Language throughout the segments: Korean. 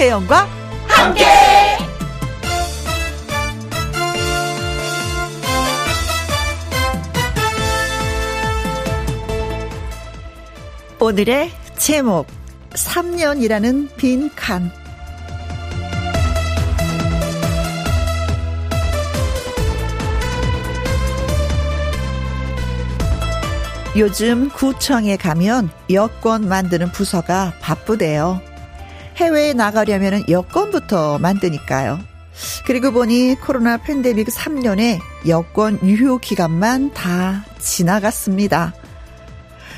김혜영과 함께. 오늘의 제목 3년이라는 빈 칸. 요즘 구청에 가면 여권 만드는 부서가 바쁘대요. 해외에 나가려면 여권부터 만드니까요. 그리고 보니 코로나 팬데믹 3년에 여권 유효 기간만 다 지나갔습니다.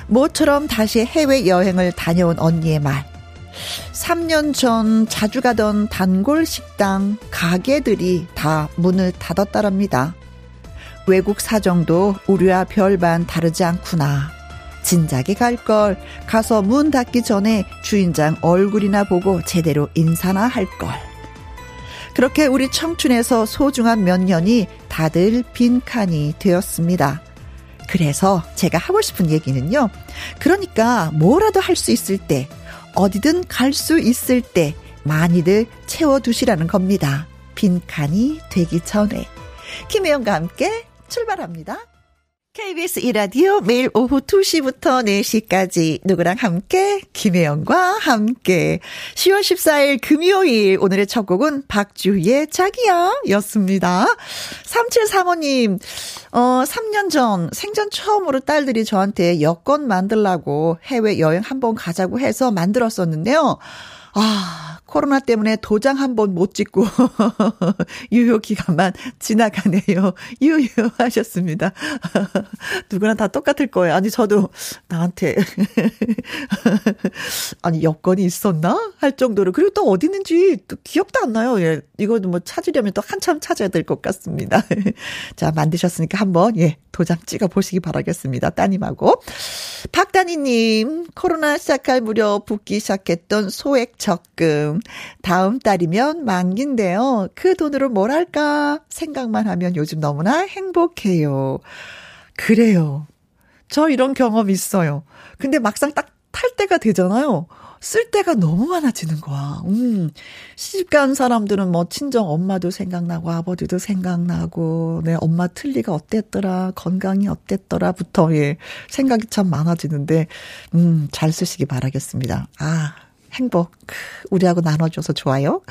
모처럼 다시 해외 여행을 다녀온 언니의 말. 3년 전 자주 가던 단골 식당 가게들이 다 문을 닫았다랍니다. 외국 사정도 우리와 별반 다르지 않구나. 진작에 갈 걸. 가서 문 닫기 전에 주인장 얼굴이나 보고 제대로 인사나 할 걸. 그렇게 우리 청춘에서 소중한 몇 년이 다들 빈칸이 되었습니다. 그래서 제가 하고 싶은 얘기는요. 그러니까 뭐라도 할 수 있을 때, 어디든 갈 수 있을 때 많이들 채워두시라는 겁니다. 빈칸이 되기 전에. 김혜영과 함께 출발합니다. KBS 이라디오 매일 오후 2시부터 4시까지 누구랑 함께 김혜영과 함께 10월 14일 금요일 오늘의 첫 곡은 박주희의 자기야 였습니다. 3735님 어 3년 전 생전 처음으로 딸들이 저한테 여권 만들라고 해외 여행 한번 가자고 해서 만들었었는데요. 아, 코로나 때문에 도장 한 번 못 찍고 유효 기간만 지나가네요. 유효하셨습니다. 누구나 다 똑같을 거예요. 아니 저도 나한테 아니 여건이 있었나 할 정도로 그리고 또 어디 있는지 또 기억도 안 나요. 예. 이거도 뭐 찾으려면 또 한참 찾아야 될 것 같습니다. 자, 만드셨으니까 한번 예, 도장 찍어 보시기 바라겠습니다. 따님하고. 박다니 님, 코로나 시작할 무렵 붓기 시작했던 소액 적금. 다음 달이면 만기인데요. 그 돈으로 뭘 할까 생각만 하면 요즘 너무나 행복해요. 그래요. 저 이런 경험 있어요. 근데 막상 딱 탈 때가 되잖아요. 쓸 때가 너무 많아지는 거야. 음. 시집간 사람들은 뭐 친정 엄마도 생각나고 아버지도 생각나고 내 엄마 틀리가 어땠더라 건강이 어땠더라부터 예 생각이 참 많아지는데 음 잘 쓰시기 바라겠습니다. 아 행복 우리하고 나눠줘서 좋아요.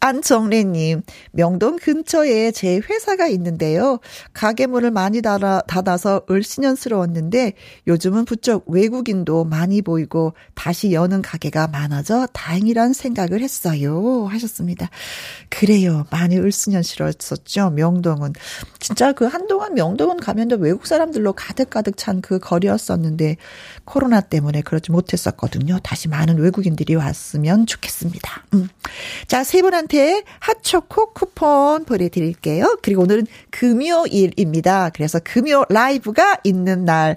안정래님 명동 근처에 제 회사가 있는데요. 가게 문을 많이 닫아, 닫아서 을씨년스러웠는데 요즘은 부쩍 외국인도 많이 보이고 다시 여는 가게가 많아져 다행이란 생각을 했어요. 하셨습니다. 그래요. 많이 을씨년스러웠었죠. 명동은 진짜 그 한동안 명동은 가면 외국 사람들로 가득가득 찬 그 거리였었는데 코로나 때문에 그러지 못했었거든요. 다시 많은 외국인들이 왔으면 좋겠습니다. 음. 자, 세 분한테 핫초코 쿠폰 보내드릴게요. 그리고 오늘은 금요일입니다. 그래서 금요 라이브가 있는 날.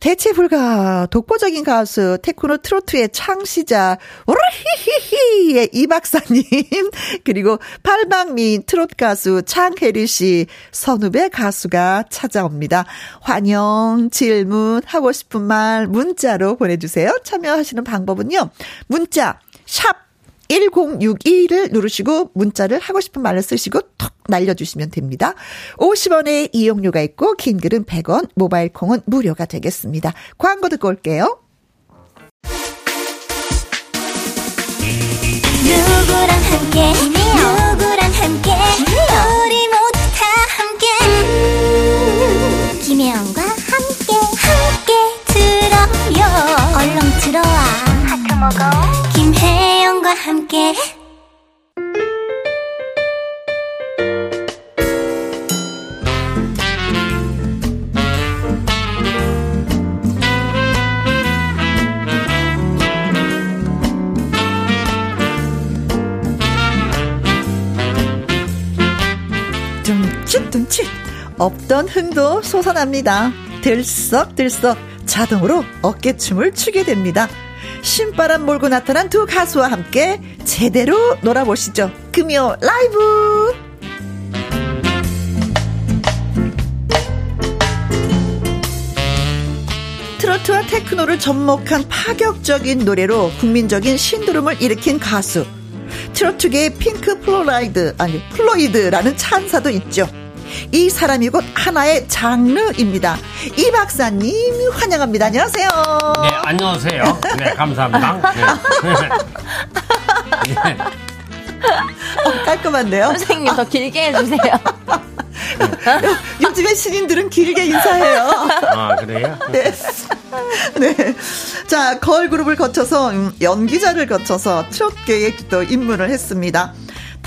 대체 불가 독보적인 가수 테크노 트로트의 창시자 오라히히히의 이 박사님 그리고 팔방미 트로트 가수 창혜리 씨 선후배 가수가 찾아옵니다. 환영 질문 하고 싶은 말 문자로 보내주세요. 참여하시는 방법은요. 문자 샵 1061을 누르시고 문자를 하고 싶은 말을 쓰시고 톡 날려주시면 됩니다. 50원의 이용료가 있고 긴 글은 100원, 모바일 콩은 무료가 되겠습니다. 광고 듣고 올게요. 누구랑 함께 누구랑 함께 우리 모두 다 함께 음, 김혜영 먹어 김혜영과 함께 둠칫둠칫 없던 흥도 솟아납니다. 들썩들썩 자동으로 어깨춤을 추게 됩니다. 신바람 몰고 나타난 두 가수와 함께 제대로 놀아보시죠. 금요 라이브! 트로트와 테크노를 접목한 파격적인 노래로 국민적인 신드롬을 일으킨 가수. 트로트계의 핑크 플로라이드, 아니, 플로이드라는 찬사도 있죠. 이 사람이 곧 하나의 장르입니다. 이 박사님 환영합니다. 안녕하세요. 네, 안녕하세요. 네, 감사합니다. 네. 네. 어, 깔끔한데요? 선생님 더 길게 해주세요. 요즘에 신인들은 길게 인사해요. 아, 그래요? 네. 네. 자, 걸그룹을 거쳐서, 음, 연기자를 거쳐서 트롯계에 또 입문을 했습니다.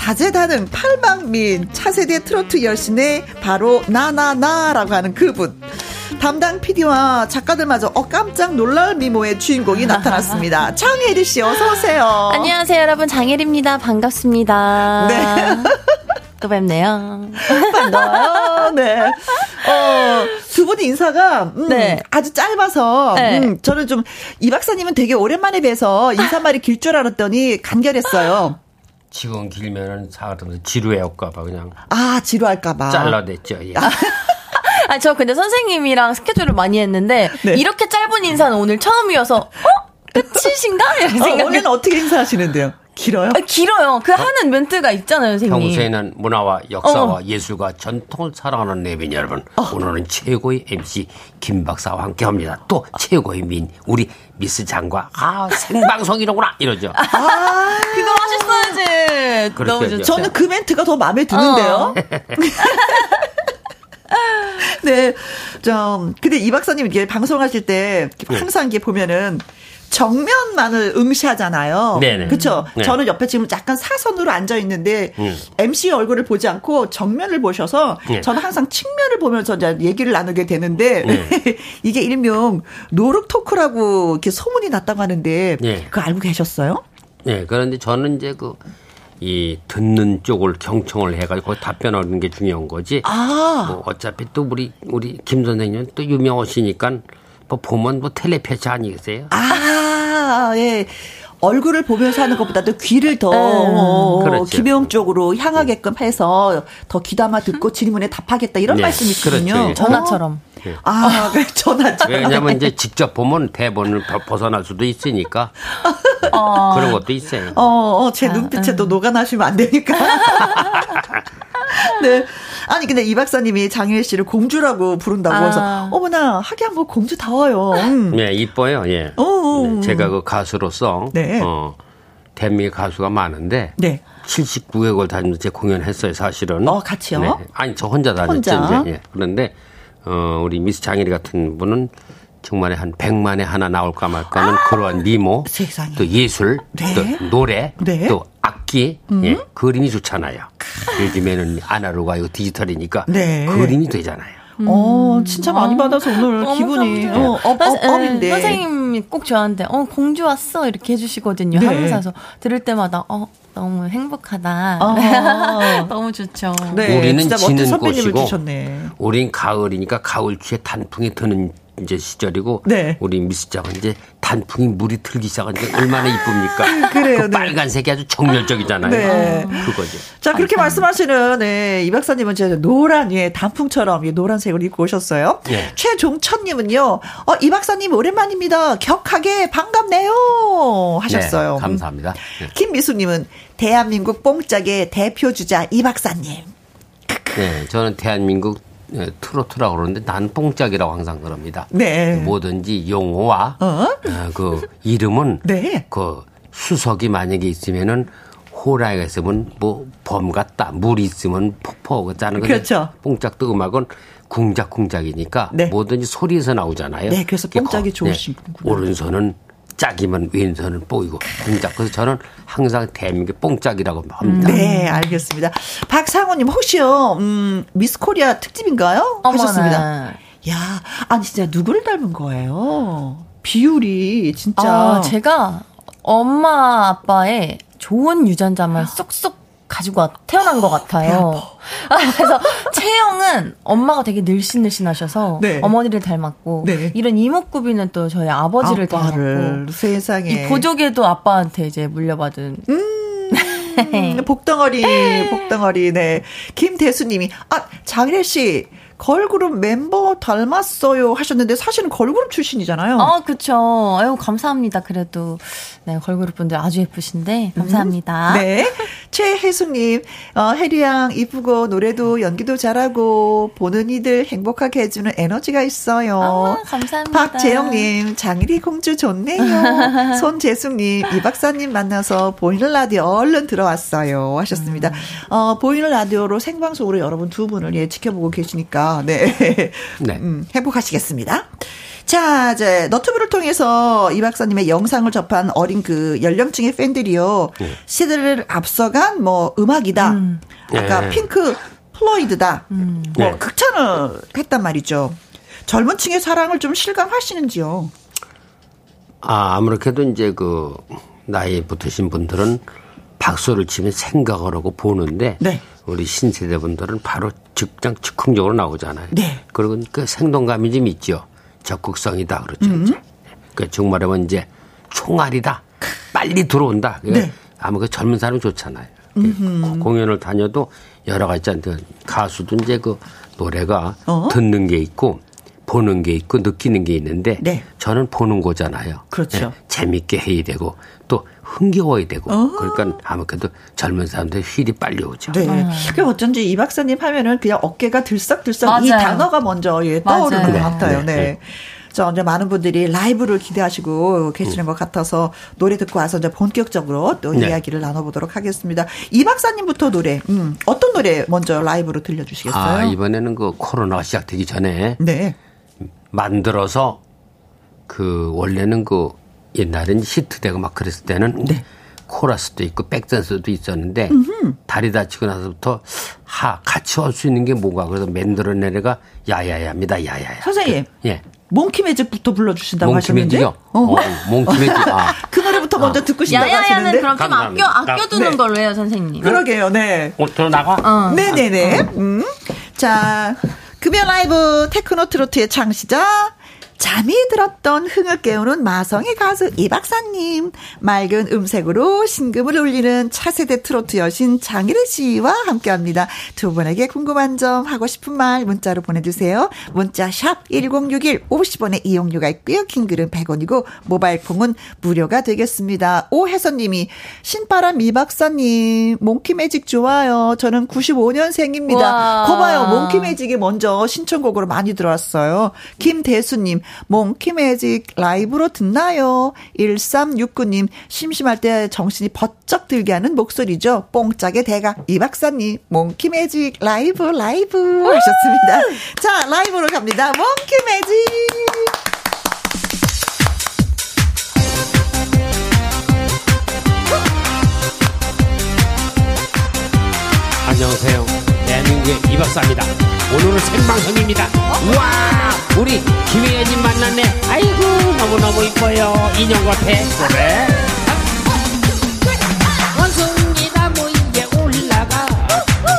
다재다능 팔방민 차세대 트로트 여신의 바로 나나나라고 하는 그분. 담당 PD와 작가들마저 어 깜짝 놀랄 미모의 주인공이 나타났습니다. 장혜리 씨 어서 오세요. 안녕하세요, 여러분. 장혜리입니다. 반갑습니다. 네. 또 뵙네요. 반가워요. 네. 어, 두 분이 인사가, 음, 네. 아주 짧아서, 네. 음, 저는 좀, 이 박사님은 되게 오랜만에 뵈서 인사말이 길 줄 알았더니 간결했어요. 지금 길면은 사람들 지루해올까봐 그냥 아, 지루할까봐. 잘라냈죠. 예. 아, 저 근데 선생님이랑 스케줄을 많이 했는데, 네. 이렇게 짧은 인사는 오늘 처음이어서, 어? 끝이신가? 이런 어, 생각이. 원래는 어떻게 인사하시는데요? 길어요? 아, 길어요. 그 하는 멘트가 있잖아요, 선생님. 평소에는 문화와 역사와 어. 예술과 전통을 사랑하는 내빈 여러분, 오늘은 최고의 MC 김 박사와 함께 합니다. 또 최고의 민 우리 미스 장과 아 생방송이로구나 이러죠. 그거 그렇게 너무. 좋죠. 저는 그 멘트가 더 마음에 드는데요. 네. 좀, 근데 이 박사님 이게 방송하실 때 네. 항상 이게 보면은 정면만을 응시하잖아요. 네네. 그쵸? 네. 저는 옆에 지금 약간 사선으로 앉아 있는데 음. MC 얼굴을 보지 않고 정면을 보셔서 네. 저는 항상 측면을 보면서 이제 얘기를 나누게 되는데 네. 이게 일명 노룩 토크라고 이렇게 소문이 났다고 하는데 네. 그거 알고 계셨어요? 네, 그런데 저는 이제 그, 이 듣는 쪽을 경청을 해가지고 답변하는 게 중요한 거지. 아. 뭐 어차피 또 우리, 우리 김 선생님은 또 유명하시니까 뭐 보면 뭐 텔레패치 아니겠어요? 아, 예. 얼굴을 보면서 하는 것보다도 귀를 더 어, 그렇죠. 김영 쪽으로 향하게끔 해서 더 귀담아 듣고 질문에 답하겠다 이런 네, 말씀이시군요. 그렇죠. 예. 전화처럼. 아, 그래, 전화처럼. 왜냐면 이제 직접 보면 대본을 벗- 벗어날 수도 있으니까 그런 것도 있어요. 어, 어, 제 눈빛에 또 녹아나시면 안 되니까. 네. 아니, 근데 이 박사님이 장혜일 씨를 공주라고 부른다고 아. 해서, 어머나, 하긴 뭐 공주다워요. 음. 네, 이뻐요. 예. 어. 네, 제가 그 가수로서 네. 어, 대미 가수가 많은데 네. 79개국을 다니면서 제 공연했어요, 사실은. 어, 같이요? 네. 아니, 저 혼자 다녔죠, 혼자? 이제. 예. 그런데 어, 우리 미스 장혜리 같은 분은 정말 한 100만에 하나 나올까 말까는 그러한 미모, 아! 세상에. 또 예술, 네. 또 노래, 네. 음. 또 악기, 예, 그림이 좋잖아요. 요즘에는 아날로그가 이거 디지털이니까 네. 그림이 되잖아요. 어, 진짜 많이 받아서 오늘 너무 기분이. 어, up, 선생- up, up인데. 선생님이 꼭 저한테 어 공주 왔어 이렇게 해주시거든요. 네. 항상 그래서 들을 때마다 어 너무 행복하다. 아. 너무 좋죠. 네, 우리는 진짜 멋진 지는 꽃이고 주셨네. 우린 가을이니까 가을추에 단풍이 드는 이제 시절이고 네. 우리 미스장은 이제 단풍이 물이 틀기 시작한 지 얼마나 이쁩니까? 그래요, 그 네. 빨간색이 아주 정열적이잖아요. 네. 그거죠. 자, 그렇게 말씀하시는, 네, 이 박사님은 제 노란, 예, 단풍처럼, 예, 노란색을 입고 오셨어요. 예. 최종천님은요, 어, 이 박사님 오랜만입니다. 격하게 반갑네요. 하셨어요. 네, 감사합니다. 네. 김미수님은 대한민국 뽕짝의 대표 주자 이 박사님. 네, 저는 대한민국 예, 트로트라고 그러는데 난 뽕짝이라고 항상 그럽니다. 네. 뭐든지 용어와 어? 어, 그 이름은 네. 그 수석이 만약에 있으면은 호랑이가 있으면 뭐 범 같다, 물이 있으면 폭포 같다는 건데 그렇죠. 뽕짝도 음악은 궁작궁작이니까 네. 뭐든지 소리에서 나오잖아요. 네, 그래서 뽕짝이 거- 좋으시군요. 오른손은 짝이면 왼손은 뽀이고 궁작. 그래서 저는 항상 대한민국 뽕짝이라고 합니다. 네, 알겠습니다. 박상호님, 혹시요, 음, 미스 코리아 특집인가요? 어머나. 하셨습니다. 야, 아니, 진짜 누구를 닮은 거예요? 비율이 진짜. 아, 제가 엄마 아빠의 좋은 유전자만 쏙쏙 가지고 와- 태어난 것 같아요. 아, 그래서 체형은 엄마가 되게 늘씬늘씬하셔서 네. 어머니를 닮았고 네. 이런 이목구비는 또 저희 아버지를 아빠를 닮았고 세상에. 이 보조개도 아빠한테 이제 물려받은 음, 복덩어리, 복덩어리, 네. 김대수님이, 아, 장일 씨, 걸그룹 mem버 닮았어요 하셨는데 사실은 걸그룹 출신이잖아요. 어, 그쵸. 아유, 감사합니다. 그래도. 네, 걸그룹 분들 아주 예쁘신데, 감사합니다. 네. 최혜숙님, 어, 혜리양 이쁘고 노래도 연기도 잘하고 보는 이들 행복하게 해주는 에너지가 있어요. 아, 감사합니다. 박재영님, 장일이 공주 좋네요. 손재숙님, 이 박사님 만나서 보이는 라디오 얼른 들어왔어요. 하셨습니다. 음. 어, 보이는 라디오로 생방송으로 여러분 두 분을 예, 지켜보고 계시니까, 네. 네. 음, 행복하시겠습니다. 자, 이제 너튜브를 통해서 이 박사님의 영상을 접한 어린 그 연령층의 팬들이요. 시대를 앞서간 뭐 음악이다. 아까 네. 핑크 플로이드다. 뭐 네. 극찬을 했단 말이죠. 젊은 층의 사랑을 좀 실감하시는지요? 아, 아무렇게도 이제 그 나이 붙으신 분들은 박수를 치면 생각을 하고 보는데 네. 우리 신세대 분들은 바로 즉장 즉흥적으로 나오잖아요. 네. 그리고 그 생동감이 좀 있죠. 적극성이다 그렇죠. 음. 이제. 그 정말하면 이제 총알이다. 빨리 들어온다. 그러니까 네. 아무 그 젊은 사람이 좋잖아요. 고- 공연을 다녀도 여러 가지 있잖아요. 가수도 이제 그 노래가 어? 듣는 게 있고 보는 게 있고 느끼는 게 있는데 네. 저는 보는 거잖아요. 그렇죠. 네, 재밌게 해야 되고 또 흥겨워야 되고 어. 그러니까 아무래도 젊은 사람들 휠이 빨리 오죠. 네. 그 어쩐지 이 박사님 하면은 그냥 어깨가 들썩들썩 이 맞아요. 단어가 먼저 예, 떠오르는 맞아요. 것 같아요. 네, 네. 네. 자, 이제 많은 분들이 라이브를 기대하시고 계시는 것 같아서 노래 듣고 와서 이제 본격적으로 또 네. 이야기를 나눠보도록 하겠습니다. 이 박사님부터 노래, 음, 어떤 노래 먼저 라이브로 들려주시겠어요? 아 이번에는 그 코로나가 시작되기 전에 네. 만들어서 그 원래는 그 옛날엔 히트되고 막 그랬을 때는 네. 코러스도 있고 백댄스도 있었는데 다리 다치고 나서부터 하 같이 할 수 있는 게 뭔가 그래서 만들어내려가 야야야입니다 야야야. 선생님. 예. Monkey Magic부터 불러주신다고 하셨는데. Monkey Magic이요? 어, Monkey Magic. 아. 그 노래부터 먼저 듣고 싶다고 야야야는. 그럼 좀 아껴. 아껴두는 네. 걸로 해요, 선생님. 그러게요, 네. 어, 저 나가? 어. 네네네. 음. 자, 금요 라이브 테크노 트로트의 창시자. 잠이 들었던 흥을 깨우는 마성의 가수 이 박사님. 맑은 음색으로 심금을 울리는 차세대 트로트 여신 장혜리 씨와 함께 합니다. 두 분에게 궁금한 점, 하고 싶은 말 문자로 보내주세요. 문자 샵 1061, 50원의 이용료가 있고요. 긴 글은 100원이고, 모바일 콩은 무료가 되겠습니다. 오혜선님이, 신바람 이 박사님, Monkey Magic 좋아요. 저는 95년생입니다. 와. 거봐요. Monkey Magic이 먼저 신청곡으로 많이 들어왔어요. 김대수님, Monkey Magic 라이브로 듣나요? 1369님, 심심할 때 정신이 번쩍 들게 하는 목소리죠. 뽕짝의 대가, 이 박사님, Monkey Magic 라이브, 라이브 하셨습니다. 자, 라이브로 갑니다. Monkey Magic! 이 박사입니다. 오늘은 생방송입니다. 와, 우리 김혜연님 만났네. 아이고, 너무너무 이뻐요. 인형 같아. 그래? 원숭이 나무 위에 올라가.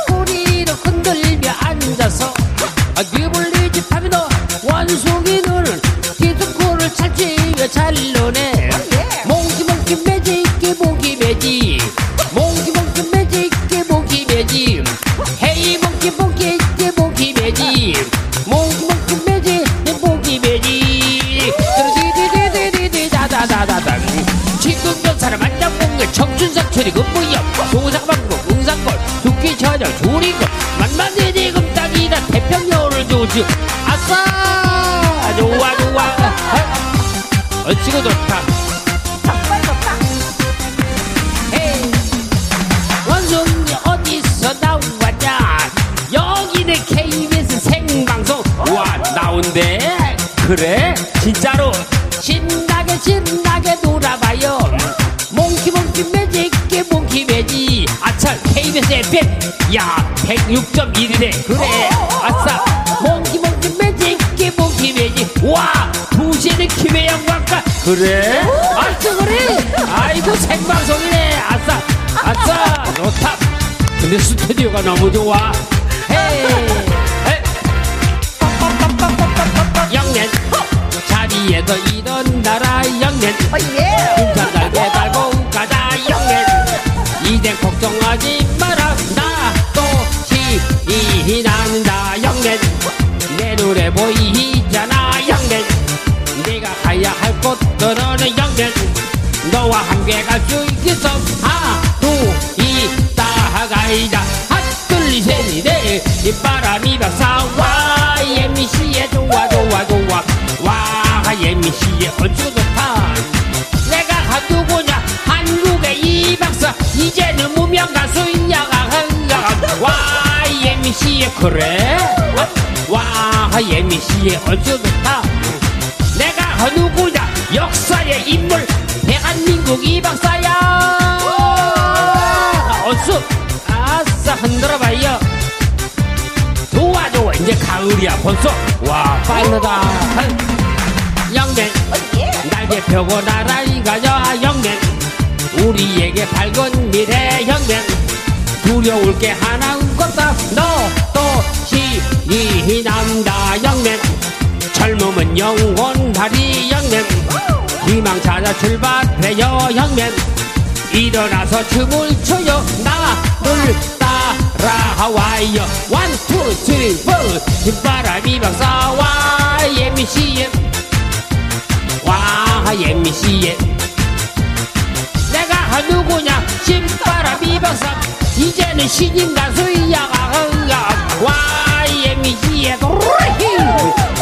꼬리를 흔들며 앉아서. 아, 니블리지 파미도 원숭이는 디스코를 찾지 왜잘 노네. 다다다다당. 지금 전사를 만나본 청춘상 처리금 무협 동사방국 응상골 두끼 저녁 조리금 만만히 금 땅이다. 태평여를 조지. 아싸! 좋아 좋아. 어찌고 좋다. 헤이. 원숭이 어디서 나왔냐? 여기는 KBS 생방송. 와 나온대? 그래? 진짜로? 신 신나게 놀아봐요. 몽키 몽키 매직 몽키 매직. 아차 KBS FM 야 106.1이네 그래. 아싸. 몽키 몽키 매직 몽키 매직. 와 2시에는 김혜영과 함께 그래? 아싸 그래. 아이고 생방송이네. 아싸. 아싸. 좋다. 근데 스튜디오가 너무 좋아. 헤이 어디에도 이런 나라 영년 군산 달게 달고 가자 영년 이제 걱정하지 마라. 나또 시이 난다 영년 내 눈에 보이잖아 영년 내가 가야 할 곳들은 영년 너와 함께 갈 수 있겠어? 하루 이따 가이자. 핫둘리셋이네 이 바람이라 싸워 예미씨의 좋아 좋아 좋아. 와. 예미씨의 어쩌 좋다 내가 누구냐? 한국의 이 박사. 이제는 무명 가수야 와 예미씨의 그래 와 예미씨의 어쩌 좋다 내가 누구냐? 역사의 인물. 대한민국 이 박사야. 어서. 아싸 흔들어봐요. 좋아 이제 가을이야 벌써. 와 파이너다 영맨 날개 펴고 나란히 가자 영맨 우리에게 밝은 미래 영맨 두려울 게 하나 없다. 너또 신이 난다. young man 젊음은 영원하리 young man 희망 찾아 출발해요. young man 일어나서 춤을 춰요. 나를 따라와요. one two three four 신바람 이 박사 YMCA YMCA 내가 누구냐? 신바람 이 박사 이제는 신인 가수야 와 예미씨에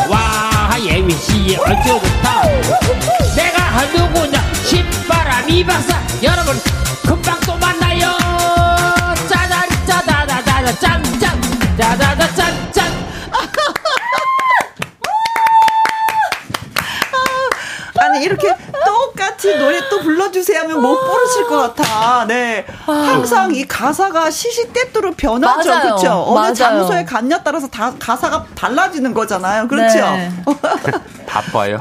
와 예미씨에 어쩌 좋다 내가 누구냐? 신바람이 박사 아니 이렇게 똑같이 노래 또 불러주세요 하면 못 부르실 것 같아. 네, 항상 이 가사가 시시때때로 변하죠, 맞아요. 그렇죠? 어느 맞아요. 장소에 갔냐 따라서 다 가사가 달라지는 거잖아요, 그렇죠? 네. 바빠요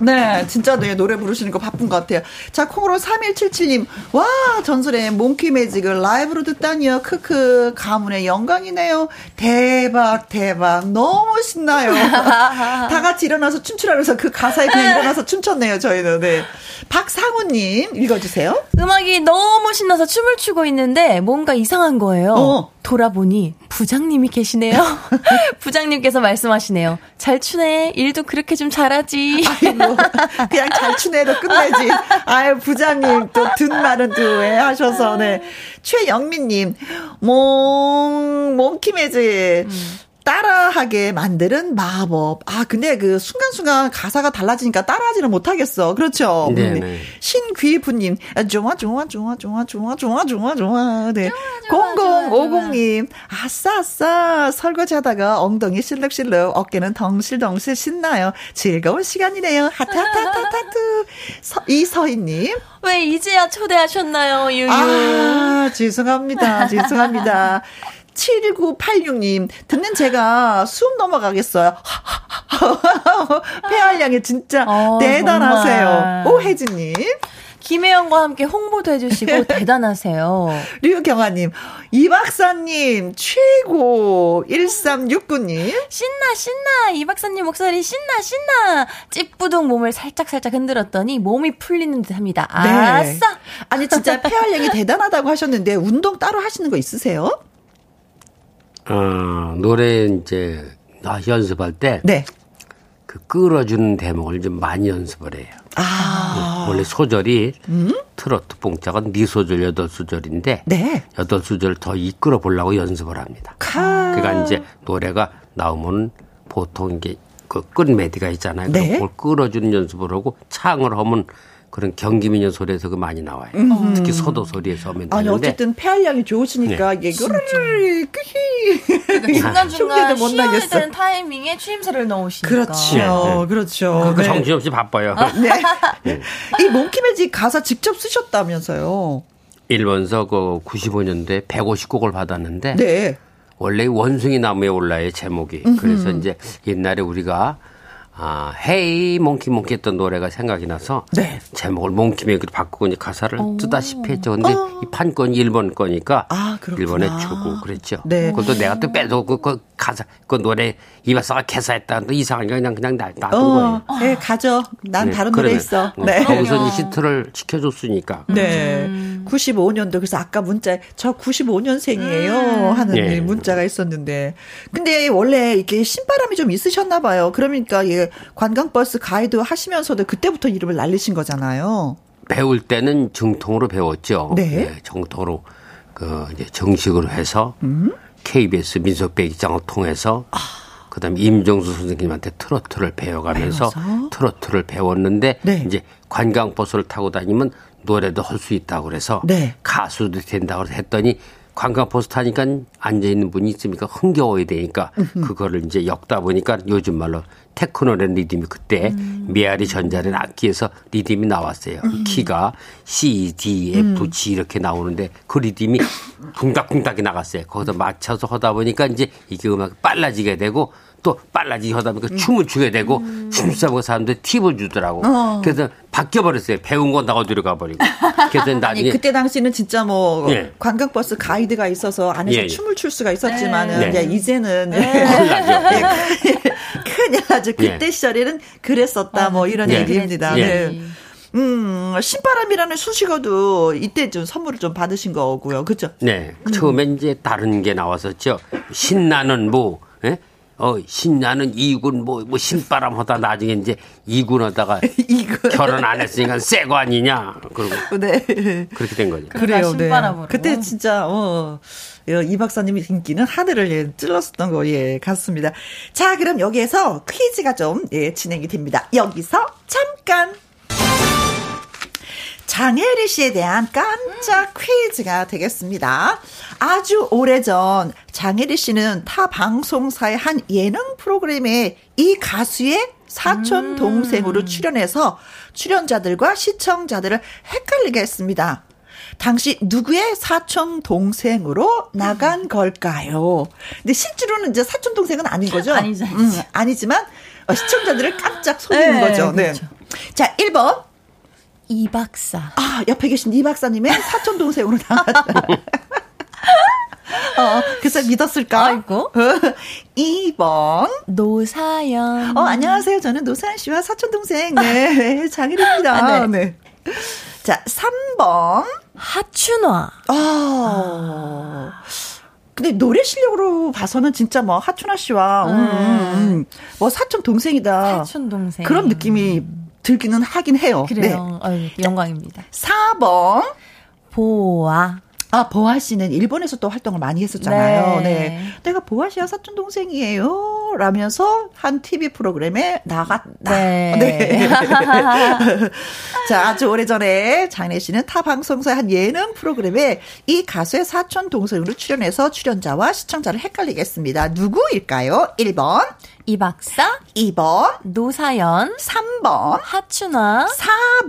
네, 진짜 네, 노래 부르시는 거 바쁜 것 같아요. 자, 콩으로 3177님. 와, 전설의 몽키 매직을 라이브로 듣다니요. 크크, 가문의 영광이네요. 대박, 대박. 너무 신나요. 다 같이 일어나서 춤추라면서 그 가사에 그냥 일어나서 춤췄네요, 저희는. 네. 박상우님, 읽어주세요. 음악이 너무 신나서 춤을 추고 있는데 뭔가 이상한 거예요. 어. 돌아보니 부장님이 계시네요. 부장님께서 말씀하시네요. 잘 추네. 일도 그렇게 좀 잘하지. 아이고, 그냥 잘 추네도 끝내지. 아유, 부장님, 또, 든 말은 또 왜 하셔서, 네. 최영민님, 몽, 몽키매즈. 따라하게 만드는 마법. 아, 근데 그 순간순간 가사가 달라지니까 따라하지는 못하겠어. 그렇죠. 네네. 음. 신귀부님, 아, 좋아, 좋아, 좋아, 좋아, 좋아, 좋아, 좋아, 좋아. 네. 0050님, 아싸, 아싸. 설거지 하다가 엉덩이 실룩실룩, 어깨는 덩실덩실 신나요. 즐거운 시간이네요. 하트, 하트, 하트, 하트, 하트. 서, 이서희님, 왜 이제야 초대하셨나요, 유유? 아, 죄송합니다. 죄송합니다. 7986님, 듣는 제가 숨 넘어가겠어요. 폐활량이 진짜 어, 대단하세요. 정말. 오혜진님, 김혜영과 함께 홍보도 해주시고 대단하세요. 류경아님, 이 박사님, 최고. 1369님, 신나 신나 이 박사님 목소리 신나 신나 찌뿌둥 몸을 살짝 살짝 흔들었더니 몸이 풀리는 듯합니다. 아싸. 아니, 진짜 폐활량이 대단하다고 하셨는데, 운동 따로 하시는 거 있으세요? 어, 노래 이제 나 연습할 때그 네. 끌어주는 대목을 좀 많이 연습을 해요. 아, 원래 소절이 트로트 봉짝은 네 소절 여덟 소절인데 네. 여덟 소절 더 이끌어 보려고 연습을 합니다. 카. 그러니까 이제 노래가 나오면 보통 이게 그 끝 메디가 있잖아요. 네. 그걸 끌어주는 연습을 하고 창을 하면 그런 경기민요 소리에서 그 많이 나와요. 특히 소도 소리에서 하면 아니, 되는데 어쨌든 폐활량이 좋으시니까, 이게, 으르르르, 끄히. 중간중간 못 쉬어야. 되는 타이밍에 추임새를 넣으시니까. 그렇죠. 네, 네. 그렇죠. 그 네. 정신없이 바빠요. 네. 이 Monkey Magic 가사 직접 쓰셨다면서요. 일본서 그 95년도에 150곡을 받았는데 네. 원래 원숭이 나무에 올라요 제목이. 그래서 이제 옛날에 우리가 아, hey monkey monkey 했던 노래가 생각이 나서 네. 제목을 Monkey Magic으로 바꾸고 이제 가사를 쓰다시피 했죠. 근데 이 판권이 일본 거니까 아, 그렇구나. 일본에 주고 그랬죠. 네. 그것도 내가 또 빼도 그, 그 가사 그 노래 이발사가 개사했다. 또 이상하게 그냥 그냥 놔- 놔둔 어, 거예요. 네, 가져. 난 네, 다른 노래 있어. 네. 네. 거기서 이제 히트를 시켜줬으니까. 네. 95년도 그래서 아까 문자 저 95년생이에요 하는 예. 문자가 있었는데 근데 원래 이렇게 신바람이 좀 있으셨나 봐요. 그러니까 예 관광버스 가이드 하시면서도 그때부터 이름을 날리신 거잖아요. 배울 때는 정통으로 배웠죠. 네. 예, 정통으로 그 이제 정식으로 해서 KBS 민속백일장을 통해서 그다음에 임종수 선생님한테 트로트를 배워가면서 배워서? 트로트를 배웠는데 네. 이제 관광버스를 타고 다니면 노래도 할 수 있다고 그래서 네. 가수도 된다고 했더니 관광버스 타니까 앉아 있는 분이 있으니까 흥겨워야 되니까 그거를 이제 엮다 보니까 요즘 말로 테크노라는 리듬이 그때 메아리 전자는 악기에서 리듬이 나왔어요. 키가 C, D, F, G 이렇게 나오는데 그 리듬이 쿵닥쿵닥이 나갔어요. 거기서 맞춰서 하다 보니까 이제 이게 음악이 빨라지게 되고 또 빨라지게 하다 보니까 춤을 추게 되고 춤싸고 사람들 팁을 주더라고. 그래서 바뀌어버렸어요. 배운 건다 어디로 가버리고. 그래서 아니 나중에 그때 당시는 진짜 뭐 예. 관광버스 가이드가 있어서 안에서 예, 예. 춤을 출 수가 있었지만은 네. 이제 이제는 큰일 나죠. 큰일 나죠. 그때 예. 시절에는 그랬었다 뭐 이런 예. 얘기입니다. 예. 네. 음, 신바람이라는 수식어도 이때 좀 선물을 좀 받으신 거고요. 그죠? 네. 처음엔 이제 다른 게 나왔었죠. 신나는 뭐, 예? 어, 신나는 이군 뭐, 뭐, 신바람 하다 나중에 이제 이군 하다가 이군. 결혼 안 했으니까 새거 아니냐. 그러고 네. 그렇게 된 거죠. 그래요, 네. 신바람으로. 그때 진짜, 어, 예, 이 박사님의 인기는 하늘을 예, 찔렀었던 거, 예, 같습니다. 자, 그럼 여기에서 퀴즈가 좀, 예, 진행이 됩니다. 여기서 잠깐! 장혜리 씨에 대한 깜짝 퀴즈가 되겠습니다. 아주 오래전 장혜리 씨는 타 방송사의 한 예능 프로그램에 이 가수의 사촌 동생으로 출연해서 출연자들과 시청자들을 헷갈리게 했습니다. 당시 누구의 사촌 동생으로 나간 걸까요? 근데 실제로는 이제 사촌 동생은 아닌 거죠? 아니죠, 음, 아니죠. 아니지만 어, 시청자들을 깜짝 속이는 네, 거죠. 네. 그렇죠. 자, 1번. 이 박사. 아, 옆에 계신 이 박사님의 사촌 동생으로 나갔다. 어, 그래서 믿었을까? 아이고. 2번. 노사연. 어, 안녕하세요. 저는 노사연 씨와 사촌 동생, 네, 장일입니다. 아, 네. 자, 3번. 하춘화. 아. 근데 노래 실력으로 봐서는 진짜 뭐 하춘아 씨와 음, 음, 뭐 사촌 동생이다. 사촌 동생. 그런 느낌이 들기는 하긴 해요. 네. 그래요. 아유, 영광입니다. 4번. 보아. 아, 보아 씨는 일본에서 또 활동을 많이 했었잖아요. 네. 네. 내가 보아 씨와 사촌 동생이에요. 라면서 한 TV 프로그램에 나갔다. 네. 네. 자, 아주 오래전에 장래 씨는 타 방송사의 한 예능 프로그램에 이 가수의 사촌 동생으로 출연해서 출연자와 시청자를 헷갈리게 했습니다. 누구일까요? 1번, 이 박사. 2번, 노사연. 3번, 하춘화.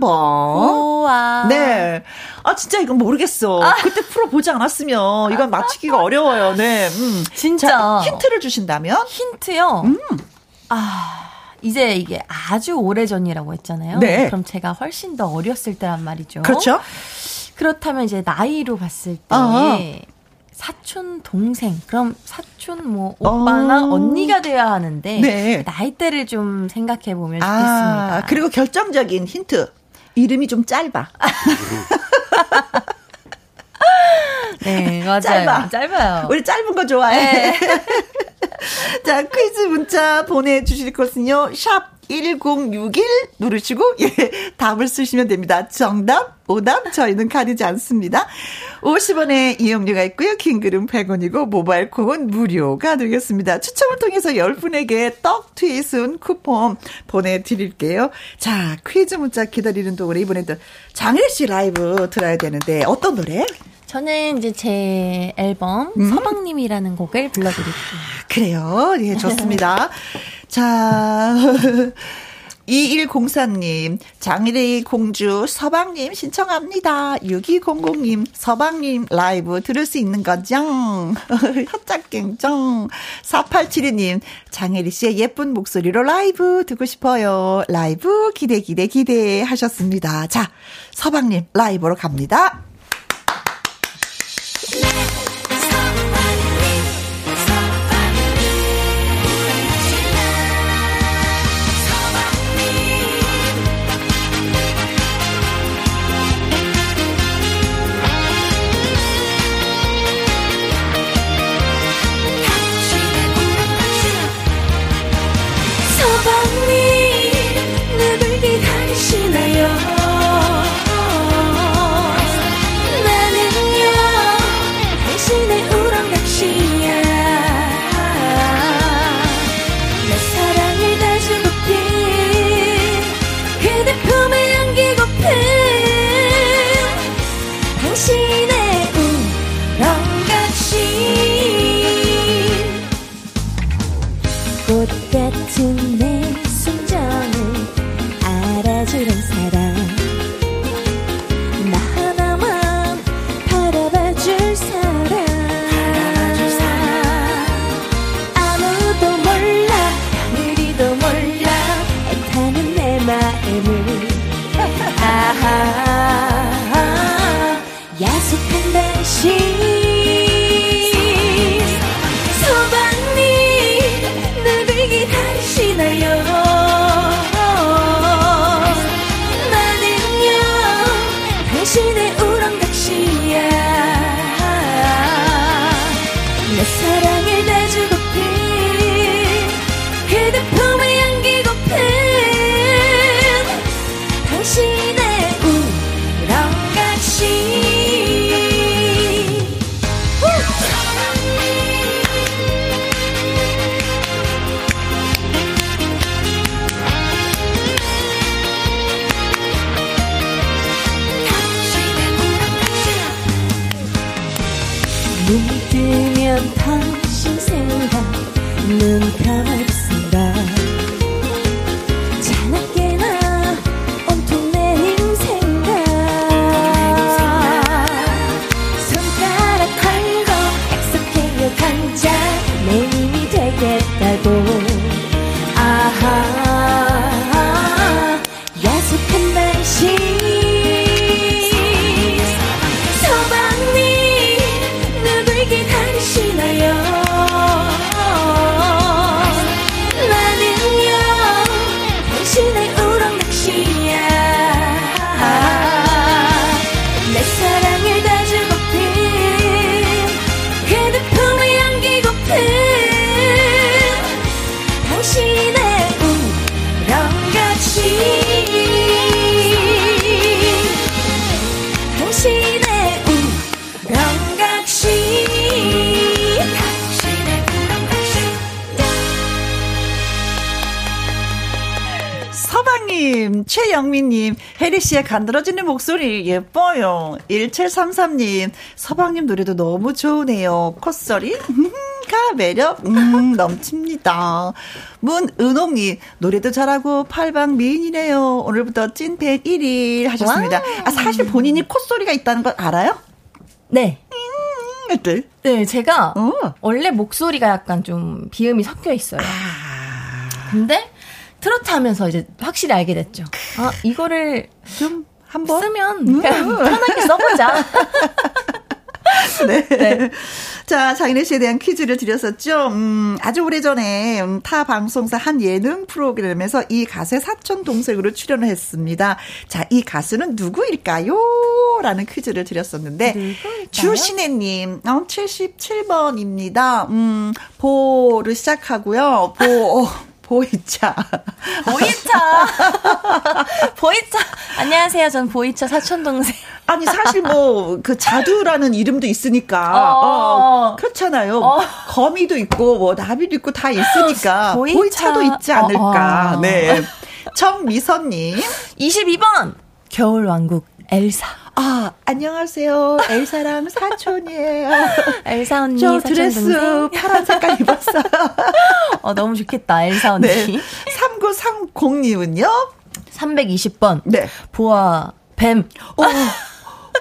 4번. 보아. 네. 아, 진짜 이건 모르겠어. 그때 프로 보지 않았으면 이건 맞히기가 어려워요. 네. 음. 진짜. 자, 힌트를 주신다면? 힌트요. 음. 아, 이제 이게 아주 오래 전이라고 했잖아요. 네. 그럼 제가 훨씬 더 어렸을 때란 말이죠. 그렇죠? 그렇다면 이제 나이로 봤을 때 아. 사촌 동생 그럼 사촌 뭐 오빠나 어. 언니가 돼야 하는데 네. 나이대를 좀 생각해 보면 아, 좋겠습니다. 그리고 결정적인 힌트. 이름이 좀 짧아. 네 맞아요. 짧아. 짧아요. 우리 짧은 거 좋아해. 자, 퀴즈 문자 보내주실 것은요, 샵 1061 누르시고, 예, 답을 쓰시면 됩니다. 정답, 오답, 저희는 가리지 않습니다. 50원의 이용료가 있고요. 킹글은 100원이고, 모바일 콩은 무료가 되겠습니다. 추첨을 통해서 10분에게 떡 트윗은 쿠폰 보내드릴게요. 자, 퀴즈 문자 기다리는 동안에 이번에도 장일 씨 라이브 들어야 되는데, 어떤 노래? 저는 이제 제 앨범 음? 서방님이라는 곡을 불러드릴게요. 그래요. 예, 좋습니다. 자, 2104님, 장일의 공주 서방님 신청합니다. 6200님, 서방님 라이브 들을 수 있는 거죠? 헛짝갱정. 4872님, 장혜리 씨의 예쁜 목소리로 라이브 듣고 싶어요. 라이브 기대, 기대, 기대 하셨습니다. 자, 서방님 라이브로 갑니다. 님, 최영민 님, 혜리 씨의 간드러지는 목소리 예뻐요. 1733 님, 서방 님 노래도 너무 좋으네요. 콧소리, 음, 가 매력, 음, 넘칩니다. 문은옥님, 노래도 잘하고 팔방 미인이네요. 오늘부터 찐팬 1일 하셨습니다. 아, 사실 본인이 콧소리가 있다는 걸 알아요? 네. 음, 네. 네, 제가 어. 원래 목소리가 약간 좀 비음이 섞여 있어요. 근데 트로트 하면서 이제 확실히 알게 됐죠. 아, 이거를 좀, 한번. 쓰면 그냥 편하게 써보자. 네. 자, 장인혜 씨에 대한 퀴즈를 드렸었죠. 음, 아주 오래전에 음, 타 방송사 한 예능 프로그램에서 이 가수의 사촌 동생으로 출연을 했습니다. 자, 이 가수는 누구일까요? 라는 퀴즈를 드렸었는데 주신혜 님 어, 77번입니다. 음, 보를 시작하고요. 보 보이차. 보이차. 보이차. 안녕하세요. 전 보이차 사촌동생. 아니 사실 뭐 그 자두라는 이름도 있으니까 어. 어, 그렇잖아요. 어. 거미도 있고 뭐 나비도 있고 다 있으니까 보이차. 보이차도 있지 않을까. 어, 어. 네. 정미선님. 22번. 겨울왕국 엘사. 아 안녕하세요. 엘사랑 사촌이에요. 엘사 언니 저 사촌 드레스 동생. 파란 색깔 입었어요. 어, 너무 좋겠다. 엘사 언니. 네. 3930님은요. 320번. 네. 보아 뱀. 어,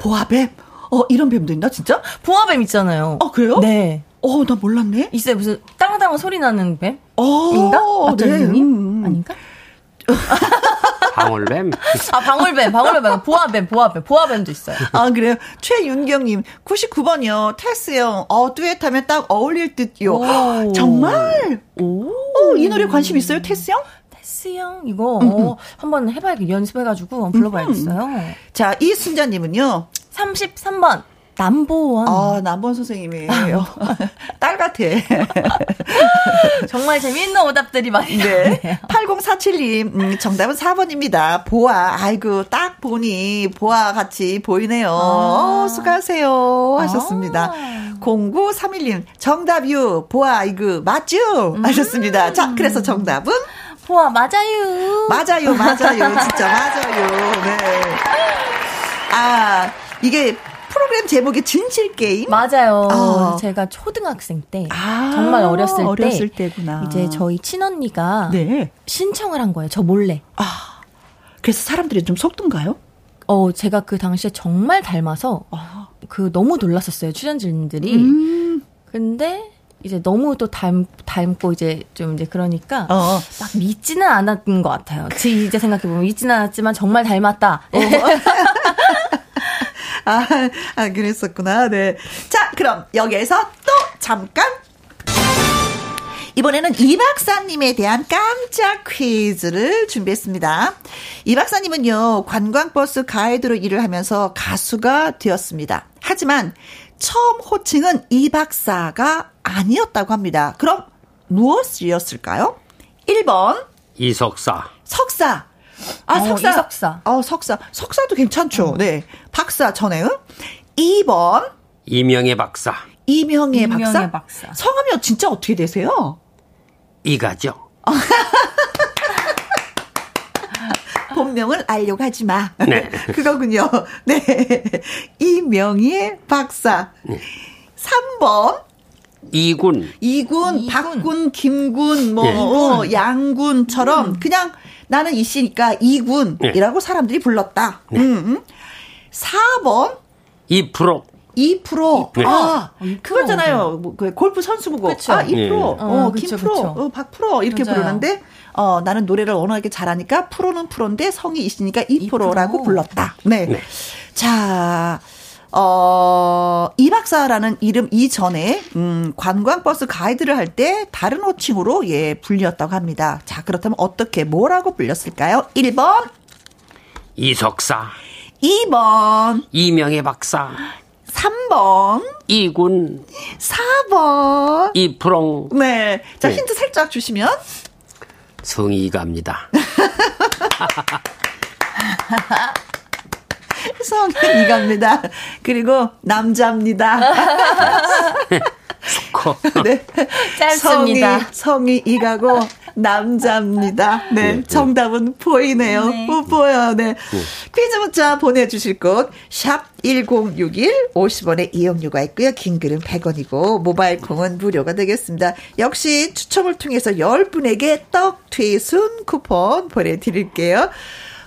보아 뱀. 어 이런 뱀도 있나 진짜? 보아 뱀 있잖아요. 어 그래요? 네. 어 나 몰랐네. 있어요. 무슨 땅땅 소리 나는 뱀? 어, 인가? 네. 선생님? 음. 아닌가? 방울뱀. 아, 방울뱀, 방울뱀 말고 보아뱀, 보아뱀, 보아뱀도 있어요. 아, 그래요? 최윤경님, 99번이요. 테스형, 어, 듀엣하면 딱 어울릴 듯요. 오. 정말? 오. 어, 이 노래 관심 있어요, 테스형? 테스 형, 이거, 어, 한번 해봐야겠, 연습해가지고, 한번 불러봐야겠어요. 자, 이순자님은요. 33번, 남보원. 아, 남번 선생님이에요. 딸 같아. 정말 재미있는 오답들이 많이 네. 나오네요. 8047님, 음, 정답은 4번입니다. 보아. 아이고, 딱 보니 보아 같이 보이네요. 어, 수고하세요. 하셨습니다. 아. 0931님, 정답이요. 보아, 이거, 맞죠? 하셨습니다. 자, 그래서 정답은? 보아, 맞아요. 맞아요, 맞아요. 진짜 맞아요. 네. 아, 이게 프로그램 제목이 진실 게임? 맞아요. 아. 제가 초등학생 때, 아, 정말 어렸을, 어렸을 때, 때구나. 이제 저희 친언니가 네. 신청을 한 거예요. 저 몰래. 아, 그래서 사람들이 좀 속던가요? 어, 제가 그 당시에 정말 닮아서 아. 그 너무 놀랐었어요. 출연진들이. 음, 근데 이제 너무 또 닮, 닮고 이제 좀 이제 그러니까 어. 막 믿지는 않았던 것 같아요. 지 이제 생각해 보면 믿지는 않았지만 정말 닮았다. 어. 아, 아, 그랬었구나. 네. 자, 그럼 여기에서 또 잠깐. 이번에는 이 박사님에 대한 깜짝 퀴즈를 준비했습니다. 이 박사님은요, 관광버스 가이드로 일을 하면서 가수가 되었습니다. 하지만 처음 호칭은 이 박사가 아니었다고 합니다. 그럼 무엇이었을까요? 1번, 이석사. 석사. 아, 어, 석사. 이석사. 어, 석사. 석사도 괜찮죠. 네. 박사 전에요. 2번, 이명의 박사. 이명의, 이명의 박사. 박사. 성함이 진짜 어떻게 되세요? 이가죠. 본명을 알려고 하지 마. 네. 그거군요. 네. 이명희의 박사. 3번. 이군. 이군, 박군, 김군, 뭐, 예. 어, 양군처럼 그냥 나는 이 씨니까 이군이라고 사람들이 불렀다. 음, 음. 4번, 2%. 2%. 네. 아, 그거잖아요. 뭐, 그 골프 선수 보고. 그쵸. 아, 2%. 예. 어, 어, 김 그쵸, 프로, 그쵸. 어, 박 프로 이렇게 맞아요. 부르는데 어, 나는 노래를 워낙에 잘하니까 프로는 프로인데 성이 있으니까 2%라고 2%. 불렀다. 네. 네. 자, 어, 이 박사라는 이름 이전에, 음, 관광버스 가이드를 할 때 다른 호칭으로, 예, 불렸다고 합니다. 자, 그렇다면 어떻게, 뭐라고 불렸을까요? 1번, 이석사. 2번, 이명의 박사. 3번, 이군. 4번. 이프롱. 네. 자, 네. 힌트 살짝 주시면. 성의갑니다. 성이 이갑니다. 그리고 남자입니다. 커. 네. 짧습니다. 성이, 성이 이가고 남자입니다. 네. 정답은 보이네요. 네. 못 보여. 네. 퀴즈 문자 보내주실 곳, 샵 1061, 50원의 이용료가 있고요. 긴 글은 100원이고, 모바일 콩은 무료가 되겠습니다. 역시 추첨을 통해서 10분에게 떡 퇴순 쿠폰 보내드릴게요.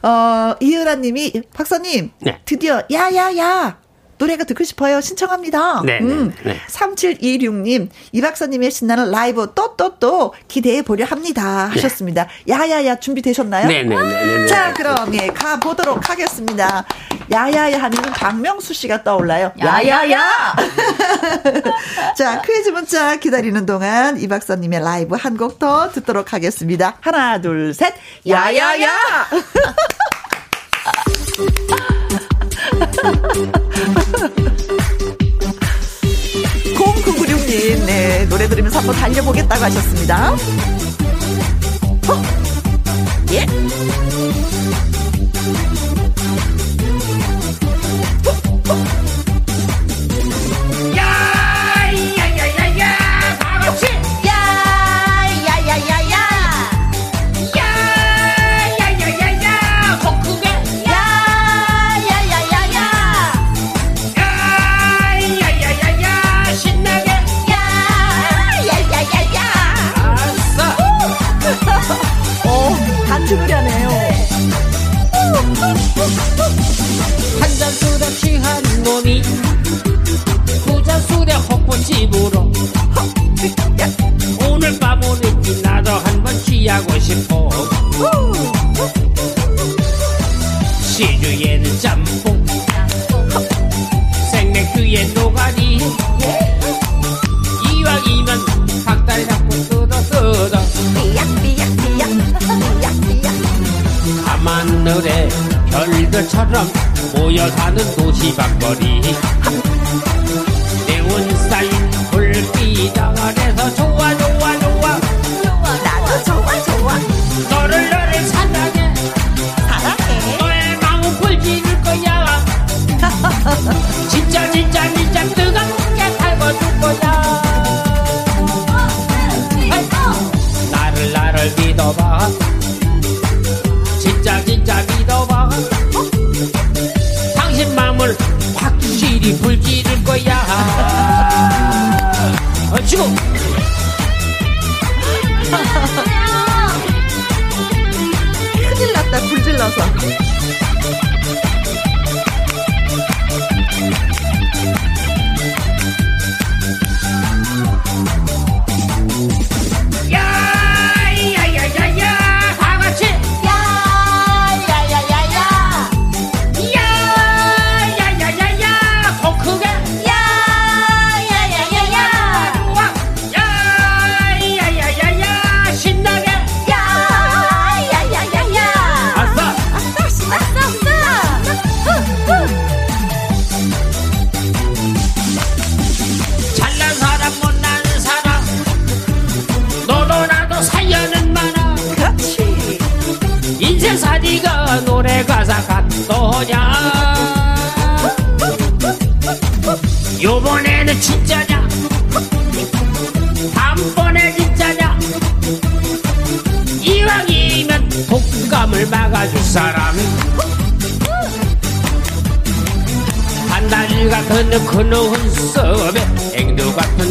어, 이은아 님이, 박사님, 네. 드디어, 야야야! 노래가 듣고 싶어요. 신청합니다. 네, 네, 음, 네. 3726님, 이 박사님의 신나는 라이브 또, 또, 또 기대해 보려 합니다. 하셨습니다. 야야야, 준비되셨나요? 네네네네. 자, 그럼, 예, 가 보도록 하겠습니다. 야야야 하면 박명수 씨가 떠올라요. 야야야! 자, 퀴즈 문자 기다리는 동안 이 박사님의 라이브 한 곡 더 듣도록 하겠습니다. 하나, 둘, 셋. 야야야! 달려보겠다고 하셨습니다. 어?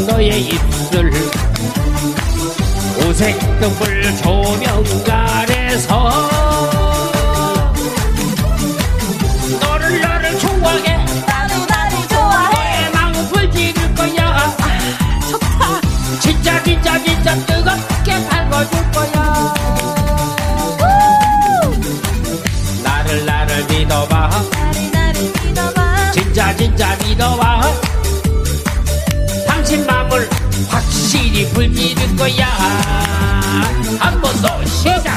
너의 입술. 오색 등불 조명 아래서 너를 너를 좋아해. 나도 나를 좋아해. 너의 마음 불지를 거야. 좋다. 진짜 진짜 진짜 뜨겁게 달궈줄 거야. 나를 나를 믿어봐. 나를 나를 믿어봐. 진짜 진짜 믿어봐 확실히 불지를 거야. 한 번 더 시작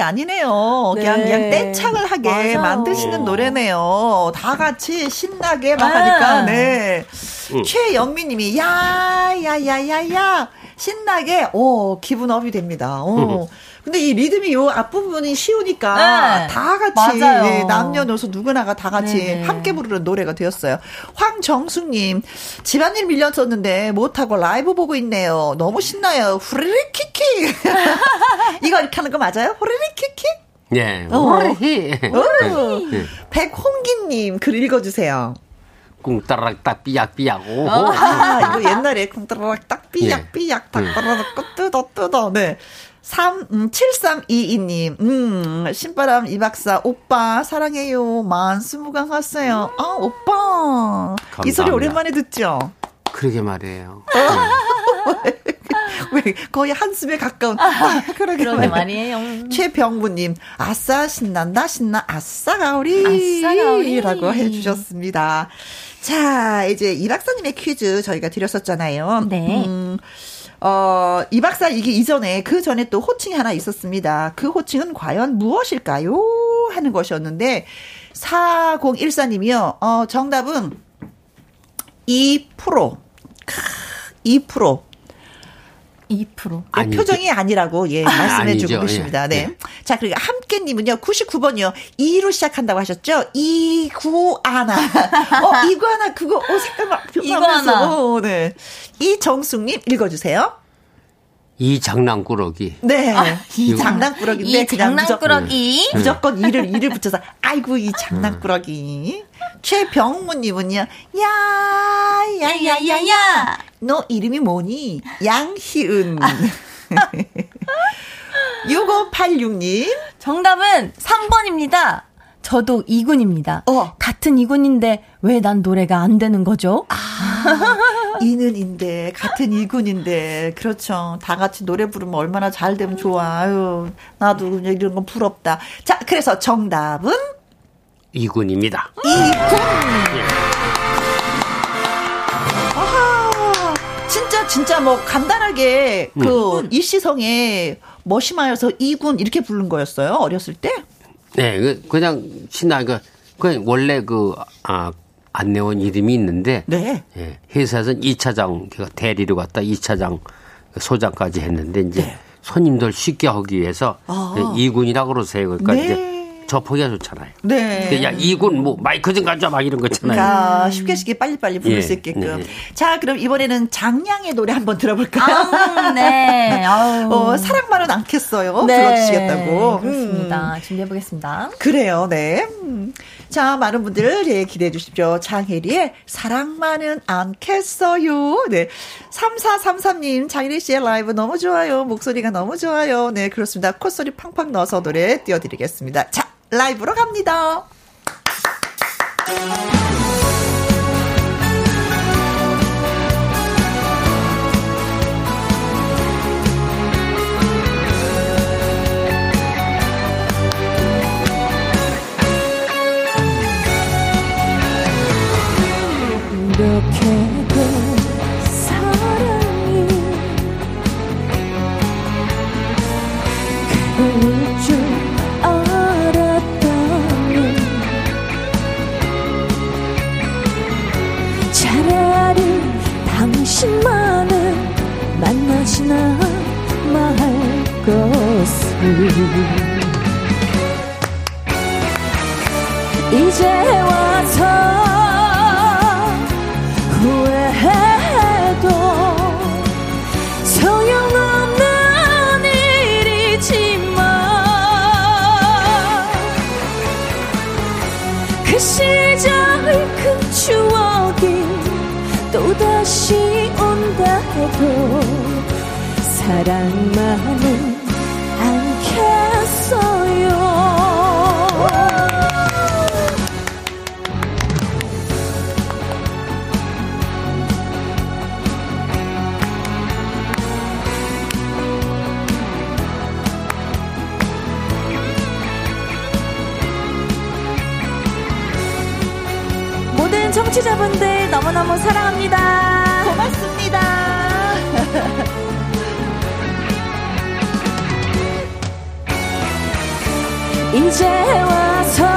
게 아니네요. 그냥 네. 그냥 떼창을 하게 맞아요. 만드시는 노래네요. 다 같이 신나게 막 네. 하니까 네. 응. 최영미님이 야야야야야 신나게 오 기분 업이 됩니다. 오. 근데 이 리듬이 요 앞부분이 쉬우니까 네. 다 같이. 네, 남녀노소 누구나가 다 같이 네. 함께 부르는 노래가 되었어요. 황정숙님 집안일 밀렸었는데 못하고 라이브 보고 있네요. 너무 신나요. 후리리 키키 이거 이렇게 하는 거 맞아요? 후리리 키키? 예. 어. 오르히. 오. 예. 백홍기님 글 읽어주세요. 꿍따락 딱 삐약삐약. 오. 아, 이거 옛날에 쿵따라락 딱 삐약삐약 예. 닭따라락 거 뜯어 뜯어. 네. 3, 음, 7322님, 음, 신바람 이박사, 오빠, 사랑해요. 만 스무 강 왔어요. 아, 오빠. 이 소리 감사합니다. 오랜만에 듣죠? 그러게 말이에요. 왜, 거의 한숨에 가까운. 아, 그러게 그러게 말이에요. 최병구님, 아싸, 신난다, 신나, 아싸, 가오리. 아싸, 가오리. 라고 해주셨습니다. 자, 이제 이 박사님의 퀴즈 저희가 드렸었잖아요. 네. 음, 어, 이 박사 이게 이전에 그 전에 또 호칭이 하나 있었습니다. 그 호칭은 과연 무엇일까요? 하는 것이었는데, 4014님이요. 어, 정답은 2%. 크, 2%. 2%. 아, 아니죠. 표정이 아니라고 예 말씀해 아니죠. 주고 계십니다. 예, 네. 예. 자 그리고 함께 님은요 99번이요 2로 시작한다고 하셨죠? 이구아나. 어 이구아나 그거 어 색깔 이구아나. 어, 네. 이정숙 님 읽어 주세요. 이 장난꾸러기. 네. 이 이거- 장난꾸러기인데 이 그냥 무조건, 장난꾸러기. 무조건 이를 이를 붙여서 아이고 이 장난꾸러기. 최병무님은요 야야야야야 너 이름이 뭐니? 양희은. 6586님. 정답은 3번입니다. 저도 이군입니다. 어. 같은 이군인데 왜 난 노래가 안 되는 거죠? 이는 인데, 같은 이군인데, 그렇죠. 다 같이 노래 부르면 얼마나 잘 되면 좋아. 아유, 나도 그냥 이런 건 부럽다. 자, 그래서 정답은 이군입니다. 이군. 아하, 진짜, 진짜 뭐 간단하게 그 이시성의 머시마여서 이군 이렇게 부른 거였어요. 어렸을 때? 네, 그- 그냥 신나 그 그냥 원래 그 아, 안내원 이름이 있는데 네. 예, 회사에서는 2차장 그 대리로 갔다 2차장 소장까지 했는데 이제 네. 손님들 쉽게 하기 위해서 아. 예, 이군이라고 그러세요. 그러니까 네. 이제 접하기가 좋잖아요. 네. 야 이군 뭐 마이크 좀 가져 막 이런 거 있잖아요. 그러니까 쉽게 쉽게 빨리빨리 부를 예, 수 있게끔. 네. 자, 그럼 이번에는 장량의 노래 한번 들어볼까요? 아, 네. 아우. 어, 사랑만은 않겠어요. 네. 불러주시겠다고. 음. 그렇습니다. 준비해보겠습니다. 그래요, 네. 음. 자, 많은 분들, 예, 기대해 주십시오. 장혜리의 사랑만은 않겠어요. 네. 3433님, 장혜리 씨의 라이브 너무 좋아요. 목소리가 너무 좋아요. 네, 그렇습니다. 콧소리 팡팡 넣어서 노래 띄워드리겠습니다. 자, 라이브로 갑니다. 이렇게 이제 와서 후회해도 소용없는 일이지만 그 시절 그 추억이 또다시 온다 해도 사랑만은 청취자분들 너무너무 사랑합니다. 고맙습니다. 이제 와서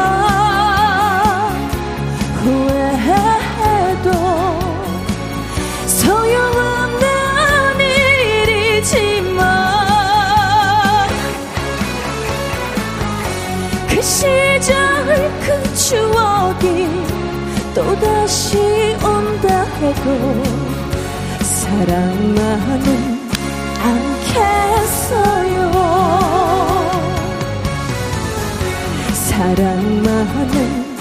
다시 온다 해도 사랑만은 않겠어요. 사랑만은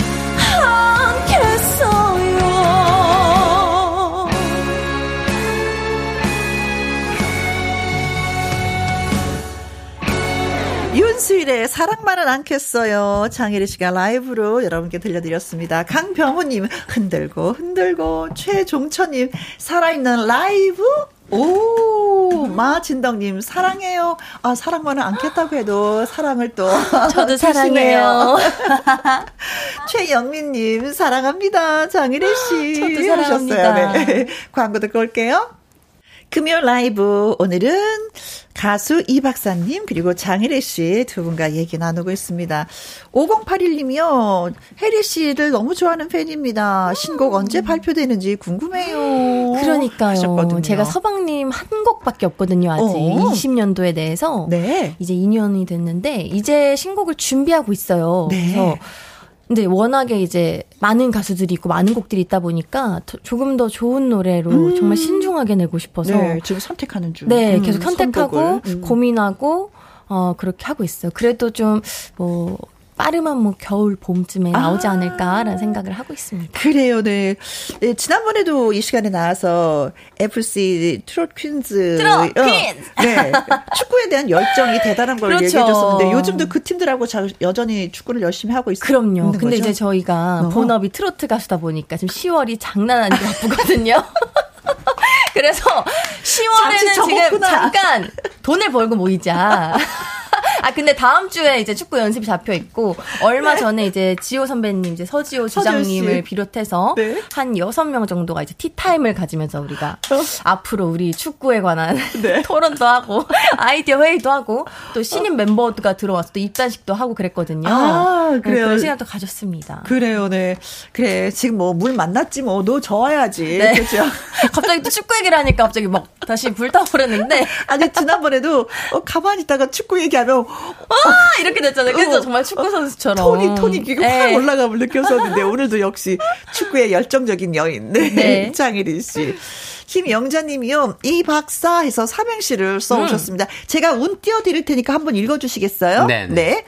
수일의 사랑만은 않겠어요. 장혜리 씨가 라이브로 여러분께 들려드렸습니다. 강병호님, 흔들고, 흔들고. 최종천님, 살아있는 라이브? 오, 마진덕님, 사랑해요. 아, 사랑만은 않겠다고 해도 사랑을 또. 저도. 사랑해요. 최영민님, 사랑합니다. 장혜리 씨. 저도 사랑합니다. 하셨어요. 네. 광고 듣고 올게요. 금요 라이브 오늘은 가수 이 박사님 그리고 장혜리 씨 두 분과 얘기 나누고 있습니다. 5081님이요. 혜리 씨를 너무 좋아하는 팬입니다. 신곡 언제 발표되는지 궁금해요. 그러니까요. 하셨거든요. 제가 서방님 한 곡밖에 없거든요. 아직 어. 20년도에 대해서 네. 이제 2년이 됐는데 이제 신곡을 준비하고 있어요. 네. 그래서 근데 워낙에 이제 많은 가수들이 있고 많은 곡들이 있다 보니까 더- 조금 더 좋은 노래로 정말 신중하게 내고 싶어서 음. 네, 지금 선택하는 중. 네, 음, 계속 선택하고. 음. 고민하고 어 그렇게 하고 있어요. 그래도 좀 뭐 빠르면 뭐 겨울 봄쯤에 나오지 아. 않을까라는 생각을 하고 있습니다. 그래요, 네. 네, 지난번에도 이 시간에 나와서 FC 트롯 퀸즈. 트롯 어, 퀸즈! 네. 축구에 대한 열정이 대단한 걸 그렇죠. 얘기해 줬었는데 요즘도 그 팀들하고 자- 여전히 축구를 열심히 하고 있, 그럼요. 근데 거죠? 이제 저희가 어. 본업이 트로트 가수다 보니까 지금 10월이 장난 아니게 바쁘거든요. 그래서 10월에는 잠시 지금. 잠깐 돈을 벌고 모이자. 아 근데 다음 주에 이제 축구 연습이 잡혀 있고 얼마 전에 이제 지호 선배님 이제 서지호 네. 주장님을 씨. 비롯해서 네. 한 여섯 명 정도가 이제 티타임을 가지면서 우리가 앞으로 우리 축구에 관한 네. 토론도 하고 아이디어 회의도 하고 또 신인 멤버가 들어와서 또 입단식도 하고 그랬거든요. 아, 네, 그래요. 그런 시간도 가졌습니다. 그래요, 네. 그래, 지금 뭐 물 만났지 뭐, 너 저어야지. 네. 그죠? 갑자기 또 축구 얘기를 하니까 갑자기 막 다시 불타오르는데 아니, 지난번에도 어, 가만히 있다가 축구 얘기하면 아 이렇게 됐잖아요. 그래서 어, 정말 축구 선수처럼 톤이, 톤이 이게 확 네. 올라감을 느꼈었는데, 오늘도 역시 축구의 열정적인 여인, 네. 네. 장혜린 씨. 김영자님이요, 이 박사 해서 삼행시를 써오셨습니다. 제가 운 띄워드릴 테니까 한번 읽어주시겠어요? 네, 네. 네.